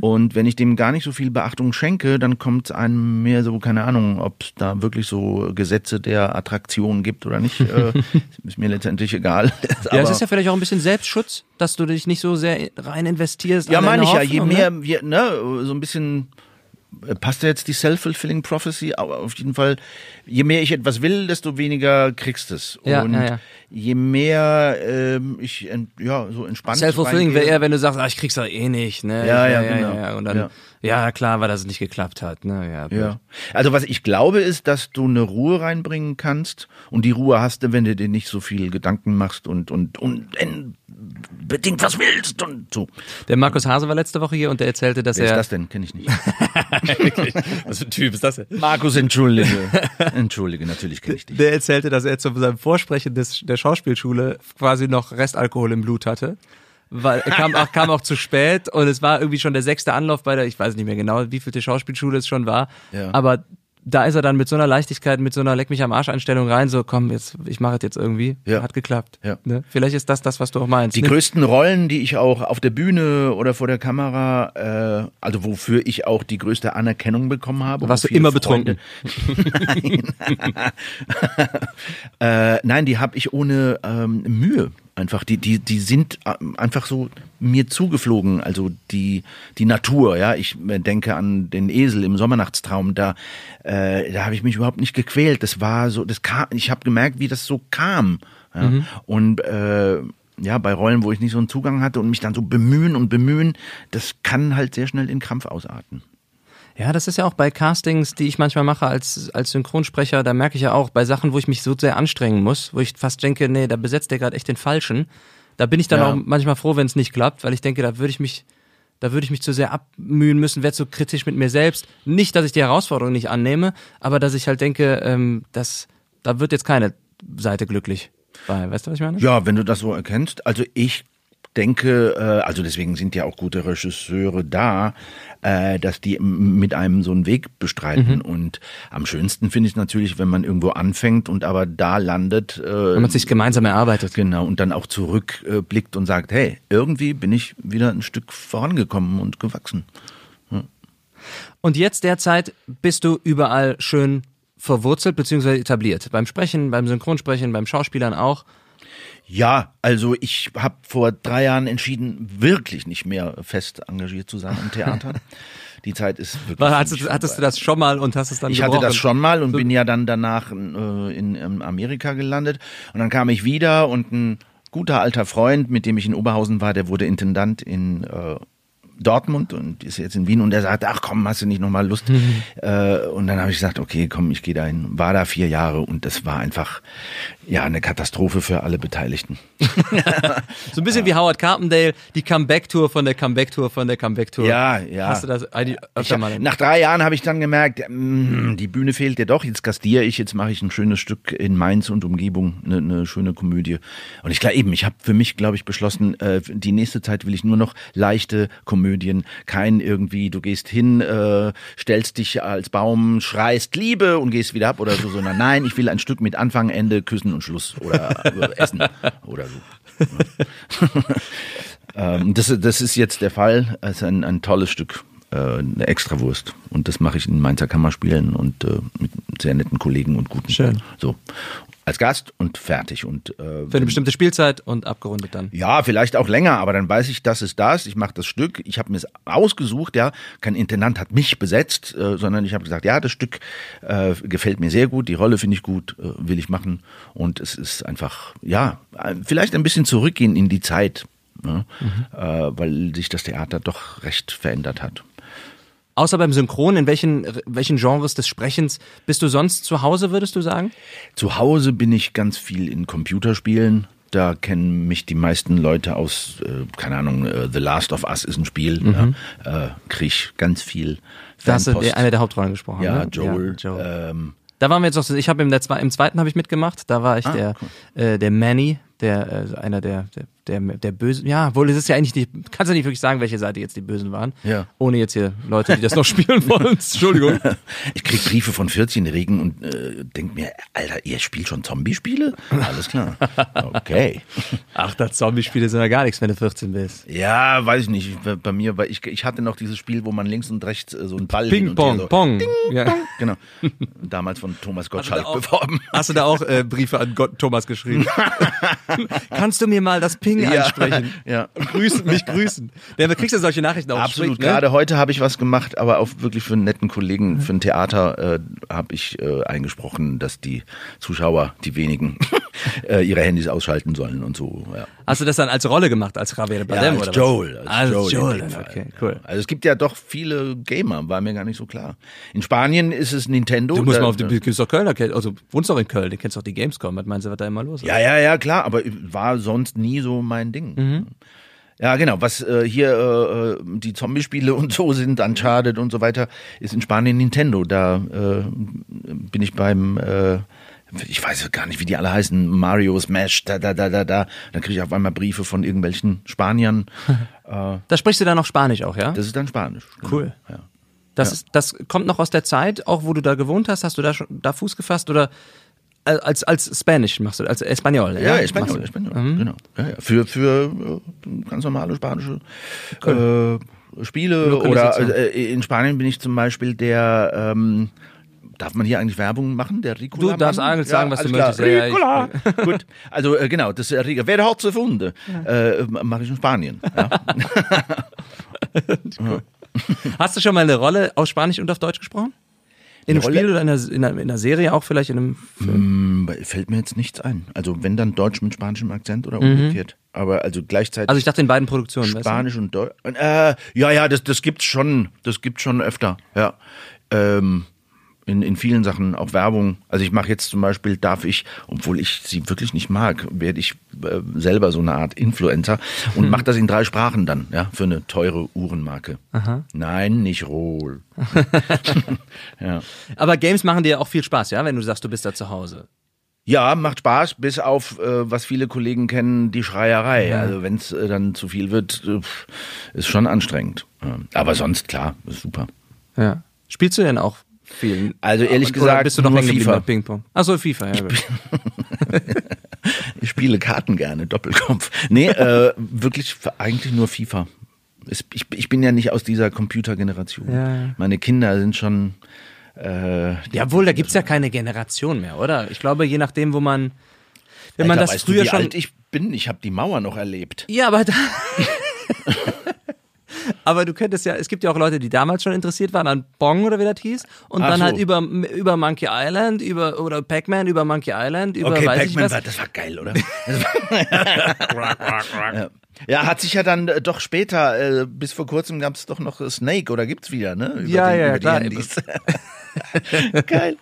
Und wenn ich dem gar nicht so viel Beachtung schenke, dann kommt einem mehr so, keine Ahnung, ob es da wirklich so Gesetze der Attraktion gibt oder nicht, äh, [LAUGHS] ist mir letztendlich egal. Ja, es ist ja vielleicht auch ein bisschen Selbstschutz, dass du dich nicht so sehr rein investierst. Ja, meine ich ja. Je Hoffnung, mehr, Ne? wir, ne, so ein bisschen passt ja jetzt die self-fulfilling prophecy, aber auf jeden Fall, je mehr ich etwas will, desto weniger kriegst es. Ja, Und ja, ja. je mehr ähm, ich ent, ja so entspannt Self-fulfilling wäre eher, wenn du sagst, ah, ich krieg's doch eh nicht, ne? Ja, Ich- ja, genau. Und dann, Ja. ja. klar, weil das nicht geklappt hat, ne? Ja. Ja. Also was ich glaube ist, dass du eine Ruhe reinbringen kannst und die Ruhe hast du, wenn du dir nicht so viel Gedanken machst und und und unbedingt was willst und so. Der Markus Hase war letzte Woche hier und der erzählte, dass Wer ist er. das denn? Kenne ich nicht. [LAUGHS] [LAUGHS] Was für ein Typ ist das denn? Markus, entschuldige. Entschuldige, natürlich kenne ich dich. Der erzählte, dass er zu seinem Vorsprechen des, der Schauspielschule quasi noch Restalkohol im Blut hatte. Weil er kam auch, kam auch zu spät und es war irgendwie schon der sechste Anlauf bei der, ich weiß nicht mehr genau, wie vielte Schauspielschule es schon war. Ja. Aber da ist er dann mit so einer Leichtigkeit, mit so einer Leck mich am Arsch Einstellung rein, so komm, jetzt, ich mache es jetzt irgendwie. Ja. Hat geklappt. Ja. Ne? Vielleicht ist das das, was du auch meinst. Die Ne? größten Rollen, die ich auch auf der Bühne oder vor der Kamera, äh, also wofür ich auch die größte Anerkennung bekommen habe. Warst du immer Freunde- betrunken? [LAUGHS] [LAUGHS] Äh, nein, die habe ich ohne ähm, Mühe. Einfach, die, die, die sind ähm, einfach so mir zugeflogen. Also die, die Natur, ja. Ich äh, denke an den Esel im Sommernachtstraum. Da, äh, da habe ich mich überhaupt nicht gequält. Das war so, das kam, ich habe gemerkt, wie das so kam. Ja? Und äh, ja, bei Rollen, wo ich nicht so einen Zugang hatte und mich dann so bemühen und bemühen, das kann halt sehr schnell in Krampf ausarten. Ja, das ist ja auch bei Castings, die ich manchmal mache als, als Synchronsprecher, da merke ich ja auch, bei Sachen, wo ich mich so sehr anstrengen muss, wo ich fast denke, nee, da besetzt der gerade echt den Falschen. Da bin ich dann Ja. auch manchmal froh, wenn es nicht klappt, weil ich denke, da würde ich mich, da würde ich mich zu sehr abmühen müssen, werde so kritisch mit mir selbst. Nicht, dass ich die Herausforderung nicht annehme, aber dass ich halt denke, ähm, dass, da wird jetzt keine Seite glücklich bei. Weißt du, was ich meine? Ja, wenn du das so erkennst. Also ich denke, äh, also deswegen sind ja auch gute Regisseure da, äh, dass die mit einem so einen Weg bestreiten. Und am schönsten finde ich es natürlich, wenn man irgendwo anfängt und aber da landet. Äh, Wenn man sich gemeinsam erarbeitet. Genau, und dann auch zurückblickt blickt und sagt, hey, irgendwie bin ich wieder ein Stück vorangekommen und gewachsen. Und jetzt derzeit bist du überall schön verwurzelt bzw. etabliert. Beim Sprechen, beim Synchronsprechen, beim Schauspielern auch. Ja, also ich habe vor drei Jahren entschieden, wirklich nicht mehr fest engagiert zu sein am Theater. [LAUGHS] Die Zeit ist wirklich. War, hattest, du vorbei. das schon mal und hast es dann Ich hatte gebrochen? das schon mal und bin ja dann danach äh, in, in Amerika gelandet. Und dann kam ich wieder und ein guter alter Freund, mit dem ich in Oberhausen war, der wurde Intendant in äh, Dortmund und ist jetzt in Wien und der sagte, ach komm, hast du nicht nochmal Lust? äh, und dann habe ich gesagt, okay, komm, ich gehe dahin. War da vier Jahre und das war einfach ja eine Katastrophe für alle Beteiligten. [LAUGHS] So ein bisschen wie Howard Carpendale, die Comeback-Tour von der Comeback-Tour von der Comeback-Tour. Ja, ja. Hast du das öfter hab, mal? nach drei Jahren habe ich dann gemerkt, mm, die Bühne fehlt dir doch. Jetzt gastiere ich, jetzt mache ich ein schönes Stück in Mainz und Umgebung, eine, eine schöne Komödie. Und ich klar eben, ich habe für mich, glaube ich, beschlossen, äh, die nächste Zeit will ich nur noch leichte Komödien, kein irgendwie, du gehst hin, äh, stellst dich als Baum, schreist Liebe und gehst wieder ab oder so, sondern [LAUGHS] nein, ich will ein Stück mit Anfang, Ende, Küssen und Schluss oder äh, Essen oder so. [LAUGHS] [LAUGHS] Ähm, das, das ist jetzt der Fall. Es ist ein, ein tolles Stück, eine Extrawurst. Und das mache ich in Mainzer Kammerspielen und äh, mit sehr netten Kollegen und guten. Schön. So. Als Gast und fertig. Und, äh, Für eine bestimmte Spielzeit und abgerundet dann. ja, vielleicht auch länger, aber dann weiß ich, das ist das. Ich mache das Stück. Ich habe mir es ausgesucht, ja. Kein Intendant hat mich besetzt, äh, sondern ich habe gesagt, ja, das Stück äh, gefällt mir sehr gut, die Rolle finde ich gut, äh, will ich machen. Und es ist einfach, ja, äh, vielleicht ein bisschen zurückgehen in die Zeit, ne? äh, weil sich das Theater doch recht verändert hat. Außer beim Synchron, in welchen, welchen Genres des Sprechens bist du sonst zu Hause, würdest du sagen? Zu Hause bin ich ganz viel in Computerspielen. Da kennen mich die meisten Leute aus, äh, keine Ahnung, äh, The Last of Us ist ein Spiel. Ja, äh, krieg ich ganz viel. Da hast du Fanpost. eine der Hauptrollen gesprochen. ja, ne? Joel. Ja, Joel. Ähm, Da waren wir jetzt noch, ich habe im, im zweiten habe ich mitgemacht, da war ich Ah, der, äh, der Manny, der, äh, einer der, der, der, der Böse, ja, wohl, es ist ja eigentlich nicht, kannst du nicht wirklich sagen, welche Seite jetzt die Bösen waren. Ja. Ohne jetzt hier Leute, die das noch [LAUGHS] spielen wollen. Entschuldigung. [LAUGHS] Ich krieg Briefe von 14-Jährigen und äh, denk mir, Alter, ihr spielt schon Zombie-Spiele? Alles klar. Okay. [LAUGHS] Ach, das Zombie-Spiele sind ja gar nichts, wenn du 14 bist. Ja, weiß ich nicht. Bei mir, weil ich, ich hatte noch dieses Spiel, wo man links und rechts äh, so einen Ball Ping, und Pong, so, Pong. Ja. Genau. Damals von Thomas Gottschalk auch- beworben. Hast du da auch äh, Briefe an Gott, Thomas geschrieben? Kannst du mir mal das Ping Ja, ansprechen? [LAUGHS] ja. Grüßen, mich [LAUGHS] grüßen. Ja, du kriegst ja solche Nachrichten auch Absolut. geschickt, ne? Gerade heute habe ich was gemacht, aber auch wirklich für einen netten Kollegen, für ein Theater äh, habe ich äh, eingesprochen, dass die Zuschauer, die wenigen, [LAUGHS] äh, ihre Handys ausschalten sollen und so. Ja. Hast du das dann als Rolle gemacht, als Javier Bardem als oder was? Joel. Als Als Joel, okay, cool. Also es gibt ja doch viele Gamer, war mir gar nicht so klar. In Spanien ist es Nintendo. Du musst da- mal auf die, du kennst doch Kölner, also wohnst doch in Köln, du kennst doch die Gamescom, was meinst du, was da immer los ist? Ja, ja, ja, klar, aber war sonst nie so mein Ding. Mhm. Ja, genau. Was äh, hier äh, äh, die Zombie-Spiele [LAUGHS] und so sind, Uncharted und so weiter, ist in Spanien Nintendo. Da äh, bin ich beim, äh, ich weiß gar nicht, wie die alle heißen, Mario Smash, da, da, da, da, da. Dann kriege ich auf einmal Briefe von irgendwelchen Spaniern. [LAUGHS] äh, Da sprichst du dann noch Spanisch auch, ja? das ist dann Spanisch. Genau. Cool. Ja. Das, ist, das kommt noch aus der Zeit, auch wo du da gewohnt hast, hast du da schon da Fuß gefasst oder äh, als, als Spanisch machst du, als Espanol, ja? Ja, Espanol. Espanol, Mhm. genau. Ja, ja. Für, für äh, ganz normale spanische äh, Spiele oder äh, in Spanien bin ich zum Beispiel der, ähm, darf man hier eigentlich Werbung machen, der Ricola? Du darfst eigentlich sagen, was du alles möchtest. Ja, ja, Ricola! [LAUGHS] Gut, also äh, genau, das ist Ricola. Wer hat's erfunden? Äh, Mache ich in Spanien. Ja. [LAUGHS] Hast du schon mal eine Rolle auf Spanisch und auf Deutsch gesprochen? In einem Rolle? Spiel oder in einer, in, einer, in einer Serie auch vielleicht in einem Film? Hm, Fällt mir jetzt nichts ein. Also wenn dann Deutsch mit spanischem Akzent oder umgekehrt. Aber also gleichzeitig. Mhm. Also ich dachte in beiden Produktionen. weißt du? Spanisch und Deutsch. Äh, ja, ja, das, das gibt's schon. Das gibt's schon öfter. Ja. Ähm, in, in vielen Sachen, auch Werbung. Also ich mache jetzt zum Beispiel, darf ich, obwohl ich sie wirklich nicht mag, werde ich äh, selber so eine Art Influencer und Hm. mache das in drei Sprachen dann, ja, für eine teure Uhrenmarke. Nein, nicht Rohl. [LAUGHS] [LAUGHS] ja. Aber Games machen dir auch viel Spaß, ja, wenn du sagst, du bist da zu Hause. Ja, macht Spaß, bis auf, äh, was viele Kollegen kennen, die Schreierei. Also wenn es äh, dann zu viel wird, äh, ist schon anstrengend. Ja. Aber sonst, klar, ist super. Ja. Spielst du denn auch viel? Also ehrlich Oder gesagt, bist du noch nur FIFA. Ping-Pong? Achso, FIFA, ja. gut. [LAUGHS] Ich spiele Karten gerne, Doppelkopf. Nee, äh, wirklich eigentlich nur FIFA. Es- Ich, ich bin ja nicht aus dieser Computergeneration. Ja. Meine Kinder sind schon. Äh, Jawohl, da gibt's ja keine Generation mehr, oder? Ich glaube, je nachdem, wo man. Wenn man Alter, das weißt früher du, wie schon. alt ich bin? Ich habe die Mauer noch erlebt. Ja, aber da. [LAUGHS] Aber du könntest ja, es gibt ja auch Leute, die damals schon interessiert waren an Bong oder wie das hieß und Ach dann so. halt über, über Monkey Island, über oder Pac-Man über Monkey Island, über Okay, weiß ich Pac-Man was. war, das war geil, oder? Ja. [LAUGHS] ja, hat sich ja dann äh, doch später, äh, bis vor kurzem gab es doch noch Snake oder gibt's wieder, ne? Über Ja, ja, über klar. [LAUGHS] [LAUGHS] Geil.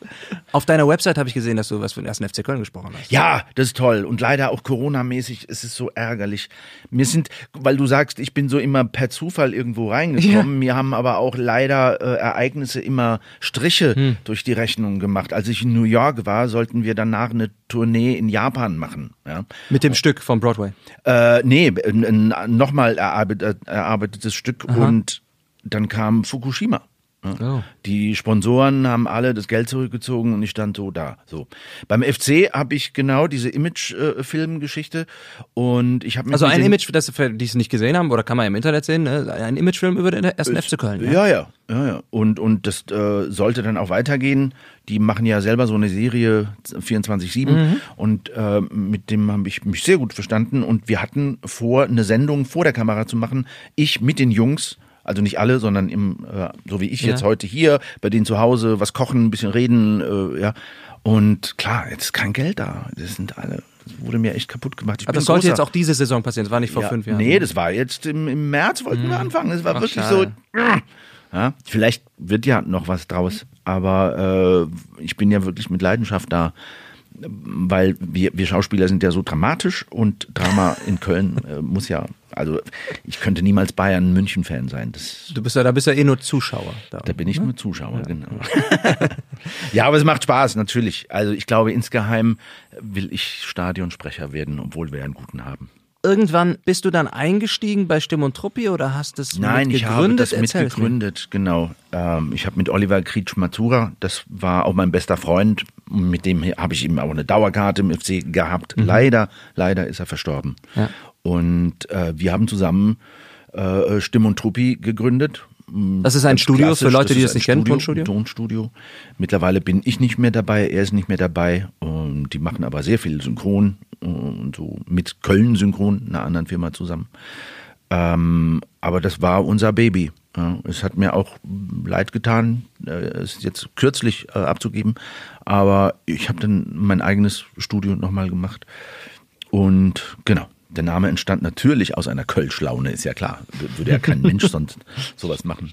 Auf deiner Website habe ich gesehen, dass du was für den ersten FC Köln gesprochen hast. Ja, das ist toll. Und leider auch Corona-mäßig ist es so ärgerlich. Mir sind, weil du sagst, ich bin so immer per Zufall irgendwo reingekommen. Mir haben aber auch leider äh, Ereignisse immer Striche Hm. durch die Rechnung gemacht. Als ich in New York war, sollten wir danach eine Tournee in Japan machen. Ja. Mit dem Stück vom Broadway. Äh, nee, nochmal erarbeitet, erarbeitetes Stück und dann kam Fukushima. Ja. Oh. Die Sponsoren haben alle das Geld zurückgezogen und ich stand so da. So beim FC habe ich genau diese Image-Film-Geschichte und ich habe Also ein Image, das für die es nicht gesehen haben, oder kann man ja im Internet sehen, ne? ein Imagefilm über den ersten FC Köln. Ja? Ja, ja, ja, ja. Und, und das äh, sollte dann auch weitergehen. Die machen ja selber so eine Serie 24-7 Mhm. und äh, mit dem habe ich mich sehr gut verstanden. Und wir hatten vor, eine Sendung vor der Kamera zu machen. Ich mit den Jungs, also nicht alle, sondern im, äh, so wie ich Ja. jetzt heute hier, bei denen zu Hause, was kochen, ein bisschen reden, äh, ja. Und klar, jetzt ist kein Geld da. Das sind alle, das wurde mir echt kaputt gemacht. Ich Aber das sollte großer- jetzt auch diese Saison passieren, das war nicht vor ja, fünf Jahren. Nee, das war jetzt im, im März wollten wir anfangen. Es war Ach, wirklich schade. so. Ja, vielleicht wird ja noch was draus, aber äh, ich bin ja wirklich mit Leidenschaft da, weil wir, wir Schauspieler sind ja so dramatisch und Drama in Köln äh, muss ja, also ich könnte niemals Bayern München Fan sein. Das, Du bist ja, da bist ja eh nur Zuschauer. Da. da bin ich nur Zuschauer, genau. ja, aber es macht Spaß, natürlich. Also ich glaube, insgeheim will ich Stadionsprecher werden, obwohl wir einen guten haben. irgendwann bist du dann eingestiegen bei Stimm und Truppi oder hast es Nein, ich habe das Erzähl mitgegründet, genau. Ähm, ich habe mit Oliver Krietsch-Matura, das war auch mein bester Freund, mit dem habe ich eben auch eine Dauerkarte im FC gehabt. Leider, leider ist er verstorben. Mhm. Ja. Und äh, wir haben zusammen äh, Stimm und Truppi gegründet. Das ist ein Ganz Studio für Leute, die ist das nicht kennen, Studio, Tonstudio? ein Tonstudio. Mittlerweile bin ich nicht mehr dabei, er ist nicht mehr dabei. Und die machen aber sehr viel Synchron und so mit Köln Synchron, einer anderen Firma zusammen. Ähm, aber das war unser Baby. Ja, es hat mir auch leid getan, äh, es jetzt kürzlich äh, abzugeben. Aber ich habe dann mein eigenes Studio nochmal gemacht. Und genau, der Name entstand natürlich aus einer Kölschlaune, ist ja klar. Würde ja kein Mensch [LAUGHS] sonst sowas machen.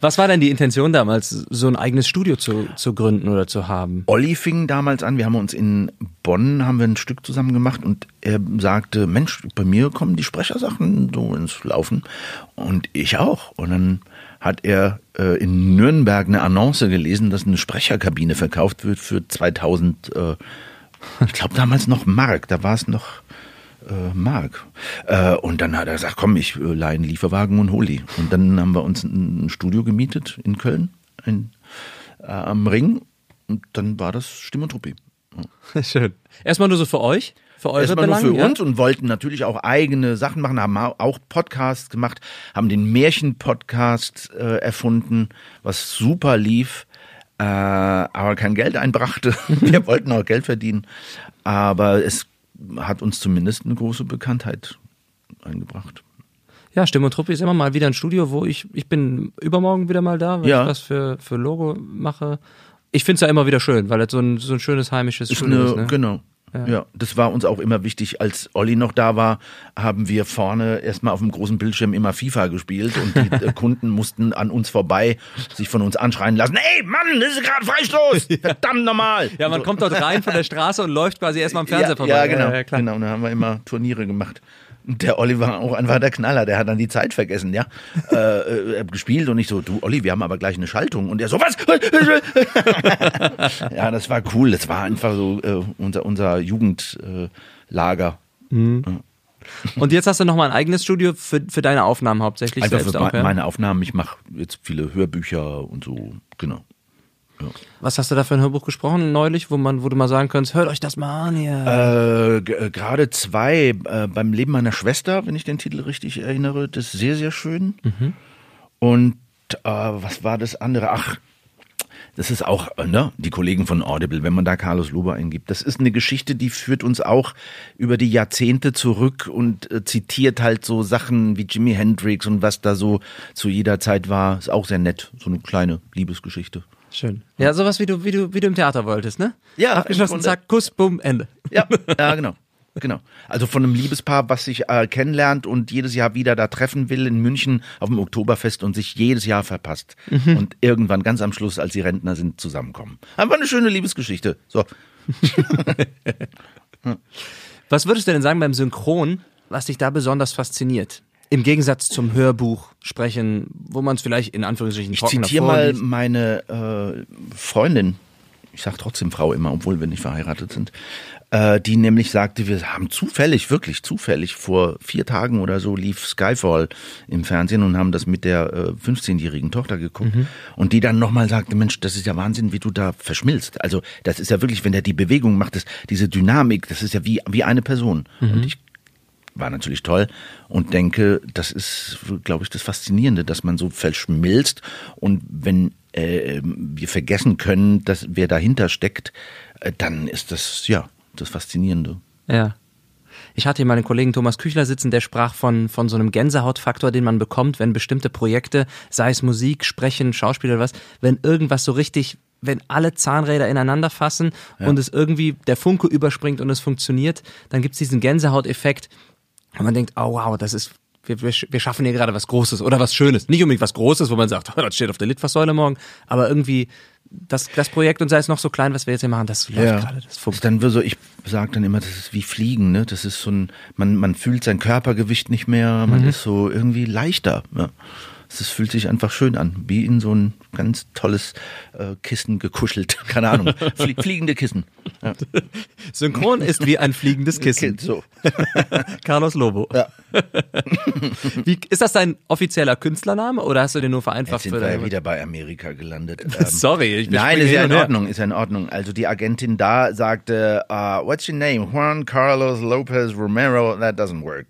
Was war denn die Intention damals, so ein eigenes Studio zu, zu gründen oder zu haben? Olli fing damals an, wir haben uns in Bonn, haben wir ein Stück zusammen gemacht und er sagte, Mensch, bei mir kommen die Sprechersachen so ins Laufen und ich auch. Und dann hat er äh, in Nürnberg eine Annonce gelesen, dass eine Sprecherkabine verkauft wird für 2000, äh, ich glaube damals noch Mark, da war es noch äh, Mark. Äh, und dann hat er gesagt, komm, ich äh, leihe einen Lieferwagen und hol die. Und dann haben wir uns ein Studio gemietet in Köln, in, äh, am Ring. Und dann war das Stimm und Truppi. [LAUGHS] Schön. Erstmal nur so für euch, für eure Erstmal nur Belange, für ja? uns und wollten natürlich auch eigene Sachen machen, haben auch Podcasts gemacht, haben den Märchen-Podcast äh, erfunden, was super lief, äh, aber kein Geld einbrachte. [LAUGHS] Wir wollten auch Geld verdienen, aber es hat uns zumindest eine große Bekanntheit eingebracht. Ja, Stimme und Truppi ist immer mal wieder ein Studio, wo ich, ich bin übermorgen wieder mal da, weil Ja. ich was für, für Logo mache. Ich finde es ja immer wieder schön, weil das so ein, so ein schönes heimisches Ist Studio eine, ist. Ne? Genau. Ja. das war uns auch immer wichtig. Als Olli noch da war, haben wir vorne erstmal auf dem großen Bildschirm immer FIFA gespielt und die äh, [LAUGHS] Kunden mussten an uns vorbei sich von uns anschreien lassen. Ey, Mann, das ist gerade Freistoß! [LAUGHS] Verdammt nochmal! Ja, man kommt dort rein von der [LAUGHS] Straße und läuft quasi erstmal am Fernseher ja, vorbei. Ja, genau. Ja, klar. genau. Und da haben wir immer Turniere gemacht. Der Olli war auch einfach der Knaller, der hat dann die Zeit vergessen, ja. Äh, äh, gespielt und ich so, du Olli, wir haben aber gleich eine Schaltung. Und er so, was? [LAUGHS] ja, das war cool. Das war einfach so äh, unser, unser Jugendlager. Lager. Und jetzt hast du nochmal ein eigenes Studio für, für deine Aufnahmen hauptsächlich Einfach selbst für auch, ja? meine Aufnahmen. Ich mache jetzt viele Hörbücher und so, genau. Was hast du da für ein Hörbuch gesprochen neulich, wo man, wo du mal sagen könntest, hört euch das mal an hier. Äh, äh, Gerade zwei, äh, beim Leben meiner Schwester, wenn ich den Titel richtig erinnere, das ist sehr, sehr schön. Und äh, was war das andere? Ach, das ist auch, äh, ne, die Kollegen von Audible, wenn man da Carlos Lober eingibt. Das ist eine Geschichte, die führt uns auch über die Jahrzehnte zurück und äh, zitiert halt so Sachen wie Jimi Hendrix und was da so zu jeder Zeit war. Ist auch sehr nett, so eine kleine Liebesgeschichte. Schön. Ja, sowas wie du, wie du, wie du im Theater wolltest, ne? Ja, Abgeschlossen, zack, Kuss, bumm, Ende. Ja, [LAUGHS] ja, genau. Genau. Also von einem Liebespaar, was sich äh, kennenlernt und jedes Jahr wieder da treffen will in München auf dem Oktoberfest und sich jedes Jahr verpasst. Und irgendwann ganz am Schluss, als sie Rentner sind, zusammenkommen. Einfach eine schöne Liebesgeschichte. So. [LAUGHS] Was würdest du denn sagen beim Synchron, was dich da besonders fasziniert? Im Gegensatz zum Hörbuch sprechen, wo man es vielleicht in Anführungsstrichen Ich zitiere mal meine äh, Freundin, ich sage trotzdem Frau immer, obwohl wir nicht verheiratet sind, äh, die nämlich sagte, wir haben zufällig, wirklich zufällig, vor vier Tagen oder so lief Skyfall im Fernsehen und haben das mit der äh, 15-jährigen Tochter geguckt. Und die dann nochmal sagte, Mensch, das ist ja Wahnsinn, wie du da verschmilzt. Also das ist ja wirklich, wenn der die Bewegung macht, das, diese Dynamik, das ist ja wie, wie eine Person. Und ich war natürlich toll und denke, das ist, glaube ich, das Faszinierende, dass man so verschmilzt und wenn äh, wir vergessen können, dass wer dahinter steckt, äh, dann ist das ja das Faszinierende. Ja. Ich hatte hier mal den Kollegen Thomas Küchler sitzen, der sprach von, von so einem Gänsehautfaktor, den man bekommt, wenn bestimmte Projekte, sei es Musik, Sprechen, Schauspiel oder was, wenn irgendwas so richtig, wenn alle Zahnräder ineinander fassen und es irgendwie der Funke überspringt und es funktioniert, dann gibt's diesen Gänsehauteffekt und man denkt, oh wow, das ist, wir, wir, wir schaffen hier gerade was Großes oder was Schönes. Nicht unbedingt was Großes, wo man sagt, oh, [LAUGHS] das steht auf der Litfaßsäule morgen, aber irgendwie das, das Projekt und sei es noch so klein, was wir jetzt hier machen, das läuft gerade, das funkt. dann so, ich sage dann immer, das ist wie Fliegen, ne? Das ist so ein, man, man fühlt sein Körpergewicht nicht mehr, man ist so irgendwie leichter. Ja. Es fühlt sich einfach schön an, wie in so ein ganz tolles äh, Kissen gekuschelt. [LAUGHS] Keine Ahnung, Flie fliegende Kissen. Ja. [LAUGHS] Synchron ist wie ein fliegendes Kissen. So. [LAUGHS] Carlos Lobo. Ja. Wie, ist das dein offizieller Künstlername oder hast du den nur Jetzt vereinfacht sind für wir ja wieder bei Amerika gelandet. Ähm, Sorry, ich Nein, springe ist ja in. Ordnung, ist ja in Ordnung. Also die Agentin da sagte, uh, what's your name? Juan Carlos Lopez Romero, that doesn't work.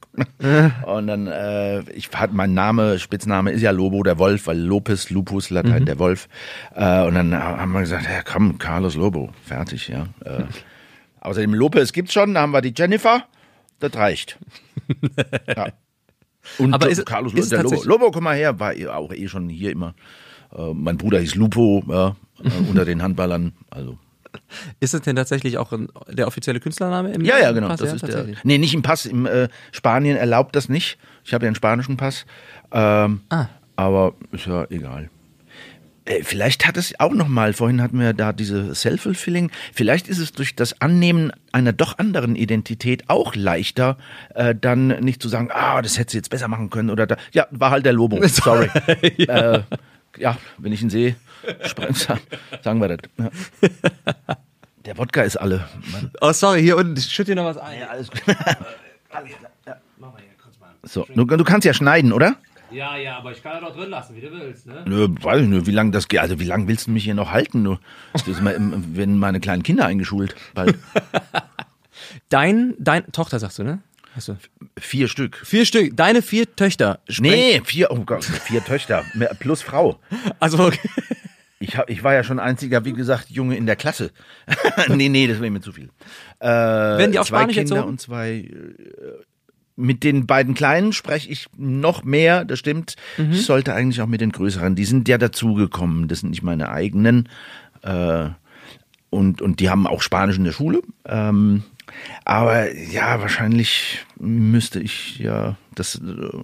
und dann, äh, ich hatte mein Name, Spitzname ist ja Lobo, der Wolf, weil Lopez, Lupus, Latein, der Wolf. Äh, und dann haben wir gesagt, ja komm, Carlos Lobo, fertig, ja. Äh, [LAUGHS] außerdem Lopez gibt's schon, da haben wir die Jennifer, das reicht. [LAUGHS] ja. Und Aber ist Carlos ist der Lobo, Lobo, komm mal her, war auch eh schon hier immer. Äh, mein Bruder hieß Lupo, ja, äh, unter den Handballern. Also. Ist es denn tatsächlich auch ein, der offizielle Künstlername im Ja, ja, genau. Pass? Das ja, ist der. Nee, nicht im Pass. Im äh, Spanien erlaubt das nicht. Ich habe ja einen spanischen Pass. Ähm, Ah. Aber ist ja egal. Äh, Vielleicht hat es auch noch mal, vorhin hatten wir da diese Self-Fulfilling, vielleicht ist es durch das Annehmen einer doch anderen Identität auch leichter, äh, dann nicht zu sagen, ah, das hätte sie jetzt besser machen können oder da, ja, war halt der Lobo, [LAUGHS] sorry. ja. Äh, ja, wenn ich ihn sehe, sagen wir das. Ja. Der Wodka ist alle. Mann. Oh, sorry, hier unten, schütt dir noch was ein. Alles gut. [LAUGHS] So, du, du kannst ja schneiden, oder? Ja, ja, aber ich kann ja doch drin lassen, wie du willst, ne? Nö, weiß ich nicht, wie lange das geht. Also wie lange willst du mich hier noch halten? Du, das ist mal, werden meine kleinen Kinder eingeschult. Bald. [LAUGHS] Dein, dein, Tochter sagst du, ne? Hast du? Vier Stück. Vier Stück, deine vihr Töchter. Nee, vier, oh Gott, vier Töchter. mehr- Plus Frau. Also, okay. Ich, hab, ich war ja schon einziger, wie gesagt, Junge in der Klasse. [LAUGHS] nee, nee, das wäre mir zu viel. Äh, Werden die auf zwei Spanisch Kinder erzogen? und zwei. Äh, mit den beiden Kleinen spreche ich noch mehr, das stimmt. Mhm. Ich sollte eigentlich auch mit den Größeren, die sind ja dazugekommen, das sind nicht meine eigenen. Äh, und, und die haben auch Spanisch in der Schule. Ähm, aber ja, wahrscheinlich müsste ich ja das. Äh,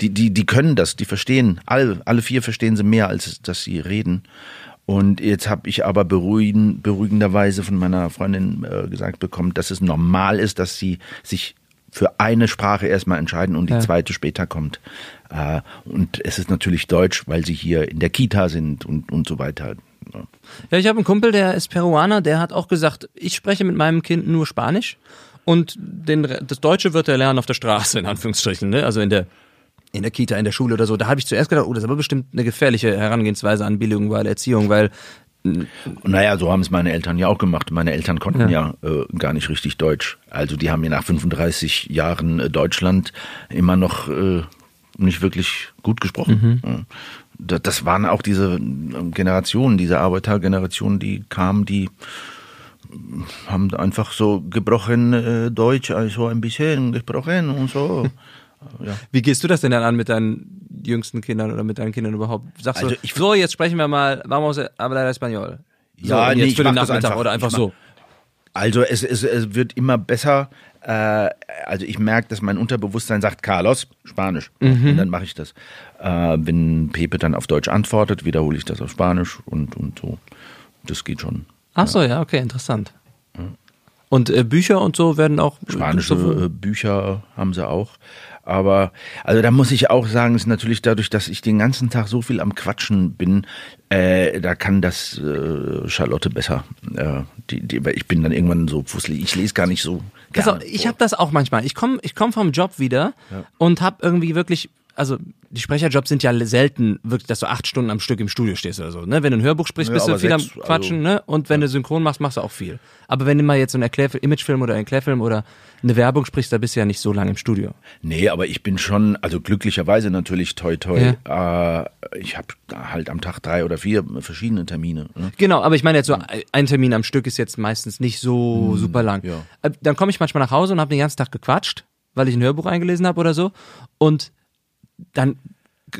die, die, die können das, die verstehen. Alle, alle vier verstehen sie mehr, als dass sie reden. Und jetzt habe ich aber beruhigen, beruhigenderweise von meiner Freundin äh, gesagt bekommen, dass es normal ist, dass sie sich für eine Sprache erstmal entscheiden und die Ja. zweite später kommt. Äh, und es ist natürlich Deutsch, weil sie hier in der Kita sind und, und so weiter. Ja. Ich habe einen Kumpel, der ist Peruaner, der hat auch gesagt, ich spreche mit meinem Kind nur Spanisch und den, das Deutsche wird er lernen auf der Straße, in Anführungsstrichen, ne? also in der, in der Kita, in der Schule oder so. Da habe ich zuerst gedacht, oh, das ist aber bestimmt eine gefährliche Herangehensweise an bilinguale Erziehung, weil naja, so haben es meine Eltern ja auch gemacht. Meine Eltern konnten ja, äh, gar nicht richtig Deutsch. Also die haben ja nach 35 Jahren äh, Deutschland immer noch äh, nicht wirklich gut gesprochen. Ja. Da- Das waren auch diese äh, Generationen, diese Arbeitergenerationen, die kamen, die haben einfach so gebrochen äh, Deutsch, also ein bisschen gesprochen und so. [LAUGHS] Ja. Wie gehst du das denn dann an mit deinen jüngsten Kindern oder mit deinen Kindern überhaupt? Sagst Also du, ich- so, jetzt sprechen wir mal, vamos a hablar español. So, Ja, nee, jetzt für den Nachmittag einfach. oder einfach so. Also es, es, es wird immer besser. Äh, also ich merke, dass mein Unterbewusstsein sagt Carlos, Spanisch. Und dann mache ich das. Äh, wenn Pepe dann auf Deutsch antwortet, wiederhole ich das auf Spanisch und, und so. Das geht schon. Ach so, ja, okay, interessant. Und äh, Bücher und so werden auch Spanische äh, Bücher haben sie auch. Aber also da muss ich auch sagen, ist natürlich dadurch, dass ich den ganzen Tag so viel am Quatschen bin, äh, da kann das äh, Charlotte besser. Äh, die, die, weil ich bin dann irgendwann so fusselig. Ich lese gar nicht so gerne. auf, ich habe das auch manchmal. Ich komme ich komm vom Job wieder und habe irgendwie wirklich, also die Sprecherjobs sind ja selten wirklich, dass du acht Stunden am Stück im Studio stehst oder so. Ne? Wenn du ein Hörbuch sprichst, Ja, bist du viel am sechs, also- Quatschen, ne? Und wenn du Synchron machst, machst du auch viel. Aber wenn du mal jetzt so einen Erklärfilm, Imagefilm oder einen Erklärfilm oder eine Werbung sprichst, da bist du ja nicht so lange im Studio. Nee, aber ich bin schon, also glücklicherweise natürlich toi toi. Äh, ich habe halt am Tag drei oder vier verschiedene Termine. Ne? Genau, aber ich meine jetzt so, ein Termin am Stück ist jetzt meistens nicht so super lang. ja. Äh, Dann komme ich manchmal nach Hause und habe den ganzen Tag gequatscht, weil ich ein Hörbuch eingelesen habe oder so. Und dann [LAUGHS]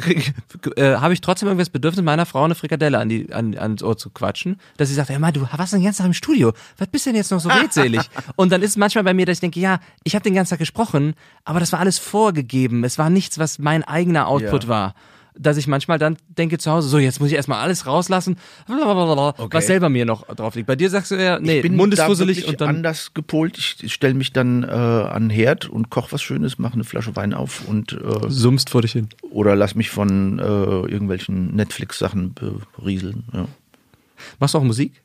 äh, habe ich trotzdem irgendwie das Bedürfnis, meiner Frau eine Frikadelle an die, an, ans Ohr zu quatschen, dass sie sagt, ja, mal, du warst den ganzen Tag im Studio, was bist denn jetzt noch so redselig? [LAUGHS] und dann ist es manchmal bei mir, dass ich denke, ja, ich habe den ganzen Tag gesprochen, aber das war alles vorgegeben, es war nichts, was mein eigener Output Ja. war. Dass ich manchmal dann denke zu Hause, so jetzt muss ich erstmal alles rauslassen, Okay. was selber mir noch drauf liegt. Bei dir sagst du ja, nee, ich bin Mund ist da und dann anders gepolt. Ich stelle mich dann äh, an den Herd und koche was Schönes, mache eine Flasche Wein auf und äh, summst vor dich hin. oder lass mich von äh, irgendwelchen Netflix-Sachen berieseln. Ja. Machst du auch Musik?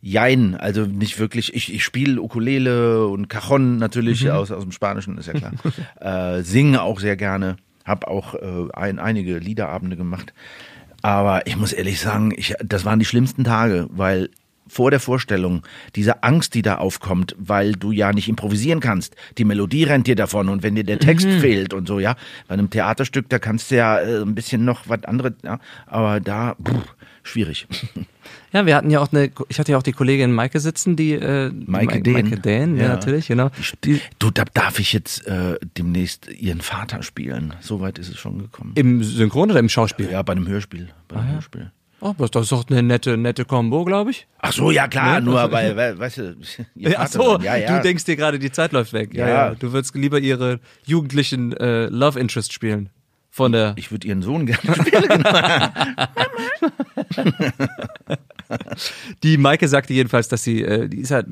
Jein, also nicht wirklich. Ich, ich spiele Ukulele und Cajon natürlich Mhm. aus, aus dem Spanischen, ist ja klar. [LAUGHS] äh, singe auch sehr gerne. Hab auch äh, ein, einige Liederabende gemacht. Aber ich muss ehrlich sagen, ich, das waren die schlimmsten Tage, weil vor der Vorstellung, diese Angst, die da aufkommt, weil du ja nicht improvisieren kannst. Die Melodie rennt dir davon und wenn dir der Text Mhm. fehlt und so, ja. Bei einem Theaterstück, da kannst du ja äh, ein bisschen noch was anderes, ja. Aber da, pff, schwierig. Ja, wir hatten ja auch eine, ich hatte ja auch die Kollegin Maike sitzen, die äh, Maike Dehn. Maike Dehn, ja, Ja. natürlich, genau. Die, Du, da darf ich jetzt äh, demnächst ihren Vater spielen. So weit ist es schon gekommen. Im Synchron oder im Schauspiel? ja, bei einem Hörspiel. Bei Ah, einem Hörspiel. Oh, das ist doch eine nette, nette Kombo, glaube ich. Ach so, ja klar, Ne? nur weil, [LAUGHS] weil, weißt du, ihr Ja, ach so, ja, ja. du denkst dir gerade, die Zeit läuft weg. Ja, Ja. ja. Du würdest lieber ihre jugendlichen äh, Love Interest spielen. Von der. ich würde ihren Sohn gerne [LAUGHS] spielen. genau. Die Maike sagte jedenfalls, dass sie, äh, die ist halt,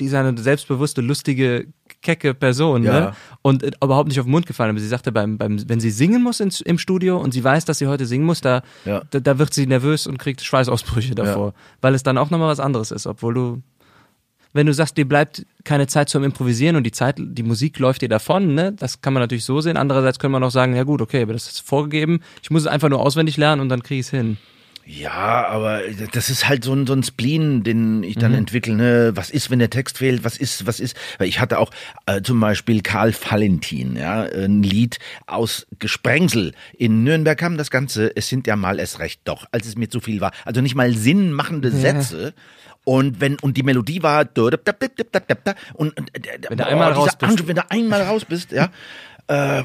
die ist eine selbstbewusste, lustige, kecke Person, Ja. ne? Und äh, überhaupt nicht auf den Mund gefallen. Aber sie sagte, beim, beim, wenn sie singen muss ins, im Studio und sie weiß, dass sie heute singen muss, da, Ja. da, da wird sie nervös und kriegt Schweißausbrüche davor. Weil es dann auch nochmal was anderes ist, obwohl du. Wenn du sagst, dir bleibt keine Zeit zum Improvisieren und die Zeit, die Musik läuft dir davon, ne? Das kann man natürlich so sehen. Andererseits könnte man auch sagen, ja gut, okay, aber das ist vorgegeben. Ich muss es einfach nur auswendig lernen und dann kriege ich es hin. Ja, aber das ist halt so ein, so ein Spleen, den ich dann entwickle. Ne? Was ist, wenn der Text fehlt? Was ist, was ist? Weil ich hatte auch äh, zum Beispiel Karl Valentin, ja, ein Lied aus Gesprengsel. In Nürnberg kam das Ganze, es sind ja mal es recht doch, als es mir zu viel war. Also nicht mal sinnmachende Sätze. Und wenn und die Melodie war und, und Wenn du einmal raus bist. Angst, wenn du einmal raus bist, ja. Äh,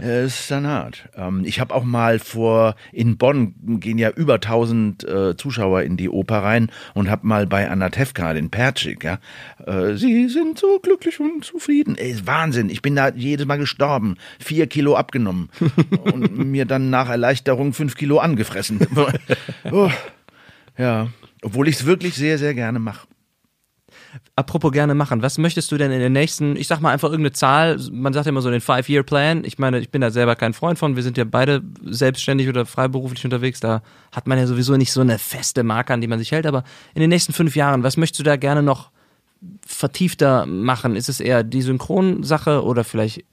[LAUGHS] ist dann hart. Ähm, ich habe auch mal vor, in Bonn gehen ja über 1000 äh, Zuschauer in die Oper rein und habe mal bei Anna Tefka, den Pertschik, ja, äh, sie sind so glücklich und zufrieden. Ey, ist Wahnsinn. Ich bin da jedes Mal gestorben, vier Kilo abgenommen [LAUGHS] und mir dann nach Erleichterung fünf Kilo angefressen. [LAUGHS] oh, ja, obwohl ich es wirklich sehr, sehr gerne mache. Apropos gerne machen, was möchtest du denn in den nächsten, ich sag mal einfach irgendeine Zahl, man sagt ja immer so den Five-Year-Plan, ich meine, ich bin da selber kein Freund von, wir sind ja beide selbstständig oder freiberuflich unterwegs, da hat man ja sowieso nicht so eine feste Marke, an die man sich hält, aber in den nächsten fünf Jahren, was möchtest du da gerne noch vertiefter machen? Ist es eher die Synchronsache oder vielleicht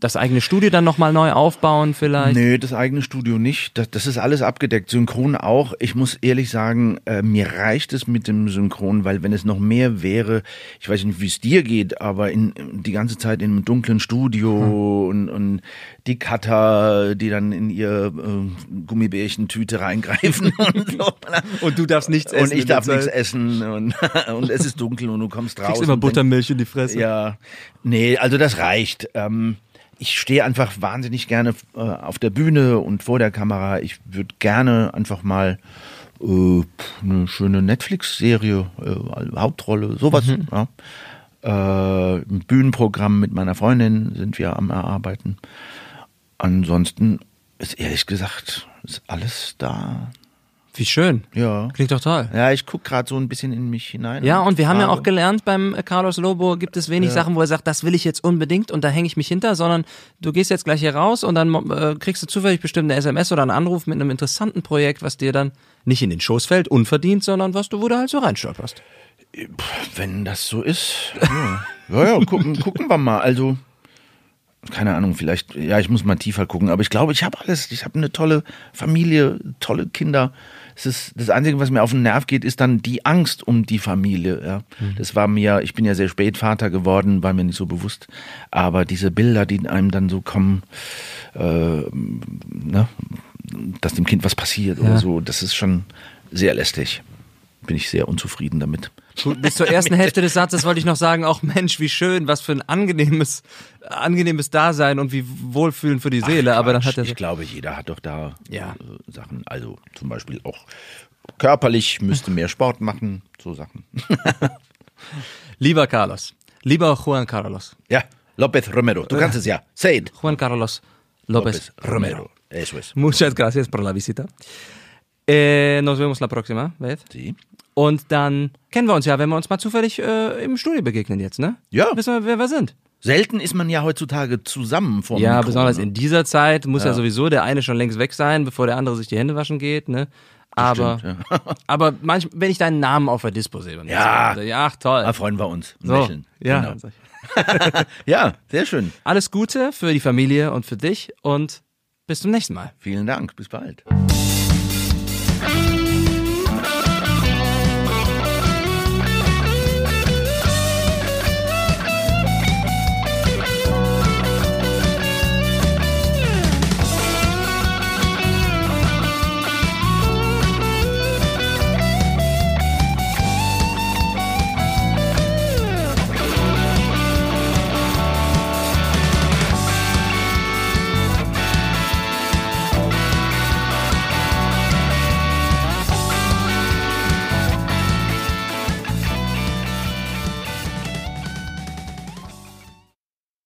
das eigene Studio dann nochmal neu aufbauen vielleicht? Nee, das eigene Studio nicht. Das, das ist alles abgedeckt. Synchron auch. Ich muss ehrlich sagen, äh, mir reicht es mit dem Synchron, weil wenn es noch mehr wäre, ich weiß nicht, wie es dir geht, aber in, die ganze Zeit in einem dunklen Studio und, und die Cutter, die dann in ihr äh, Gummibärchentüte reingreifen [LAUGHS] und so. Und du darfst nichts Und ich darf nichts essen und, [LAUGHS] und es ist dunkel und du kommst raus. Kriegst immer Buttermilch in die Fresse. ja, nee, also das reicht. Ähm, ich stehe einfach wahnsinnig gerne äh, auf der Bühne und vor der Kamera. Ich würde gerne einfach mal äh, eine schöne Netflix-Serie, äh, Hauptrolle, sowas. Ja. Äh, ein Bühnenprogramm mit meiner Freundin sind wir am Erarbeiten. Ansonsten ist ehrlich gesagt ist alles da. Wie schön. Ja. Klingt doch toll. Ja, ich gucke gerade so ein bisschen in mich hinein. Ja, und wir haben ja auch gelernt, beim äh, Carlos Lobo gibt es wenig Sachen, wo er sagt, das will ich jetzt unbedingt und da hänge ich mich hinter, sondern du gehst jetzt gleich hier raus und dann äh, kriegst du zufällig bestimmt eine SMS oder einen Anruf mit einem interessanten Projekt, was dir dann nicht in den Schoß fällt, unverdient, sondern was du, wo du halt so reinstolperst. Wenn das so ist, ja, ja, ja gucken, gucken wir mal. Also, keine Ahnung, vielleicht, ja, ich muss mal tiefer gucken, aber ich glaube, ich habe alles. Ich habe eine tolle Familie, tolle Kinder. Es ist das Einzige, was mir auf den Nerv geht, ist dann die Angst um die Familie. Ja. Das war mir, ich bin ja sehr spät Vater geworden, war mir nicht so bewusst. Aber diese Bilder, die einem dann so kommen, äh, ne, dass dem Kind was passiert Ja. oder so, das ist schon sehr lästig. Bin ich sehr unzufrieden damit. Gut, bis zur ersten Hälfte des Satzes wollte ich noch sagen, auch Mensch, wie schön, was für ein angenehmes, angenehmes Dasein und wie wohlfühlend für die Seele. aber dann hat er ich glaube, jeder hat doch da Ja. äh, Sachen. Also zum Beispiel auch körperlich müsste mehr Sport machen, so Sachen. [LAUGHS] lieber Carlos, lieber Juan Carlos, Ja, López Romero, du kannst es ja. Say it. Juan Carlos López López Romero. Eso es. Muchas gracias por la visita. Eh, nos vemos la próxima vez. Sie? Und dann kennen wir uns ja, wenn wir uns mal zufällig äh, im Studio begegnen jetzt, ne? Ja. Wissen wir, wer wir sind. Selten ist man ja heutzutage zusammen vor Ja, Mikro, besonders ne? in dieser Zeit muss ja. sowieso der eine schon längst weg sein, bevor der andere sich die Hände waschen geht, ne? Aber, stimmt, [LAUGHS] aber manchmal, wenn ich deinen Namen auf der Dispo sehe, dann Ja. ich, ach toll. Da freuen wir uns. und so, Lächeln. ja. Genau. [LAUGHS] Ja, sehr schön. Alles Gute für die Familie und für dich und bis zum nächsten Mal. Vielen Dank. Bis bald.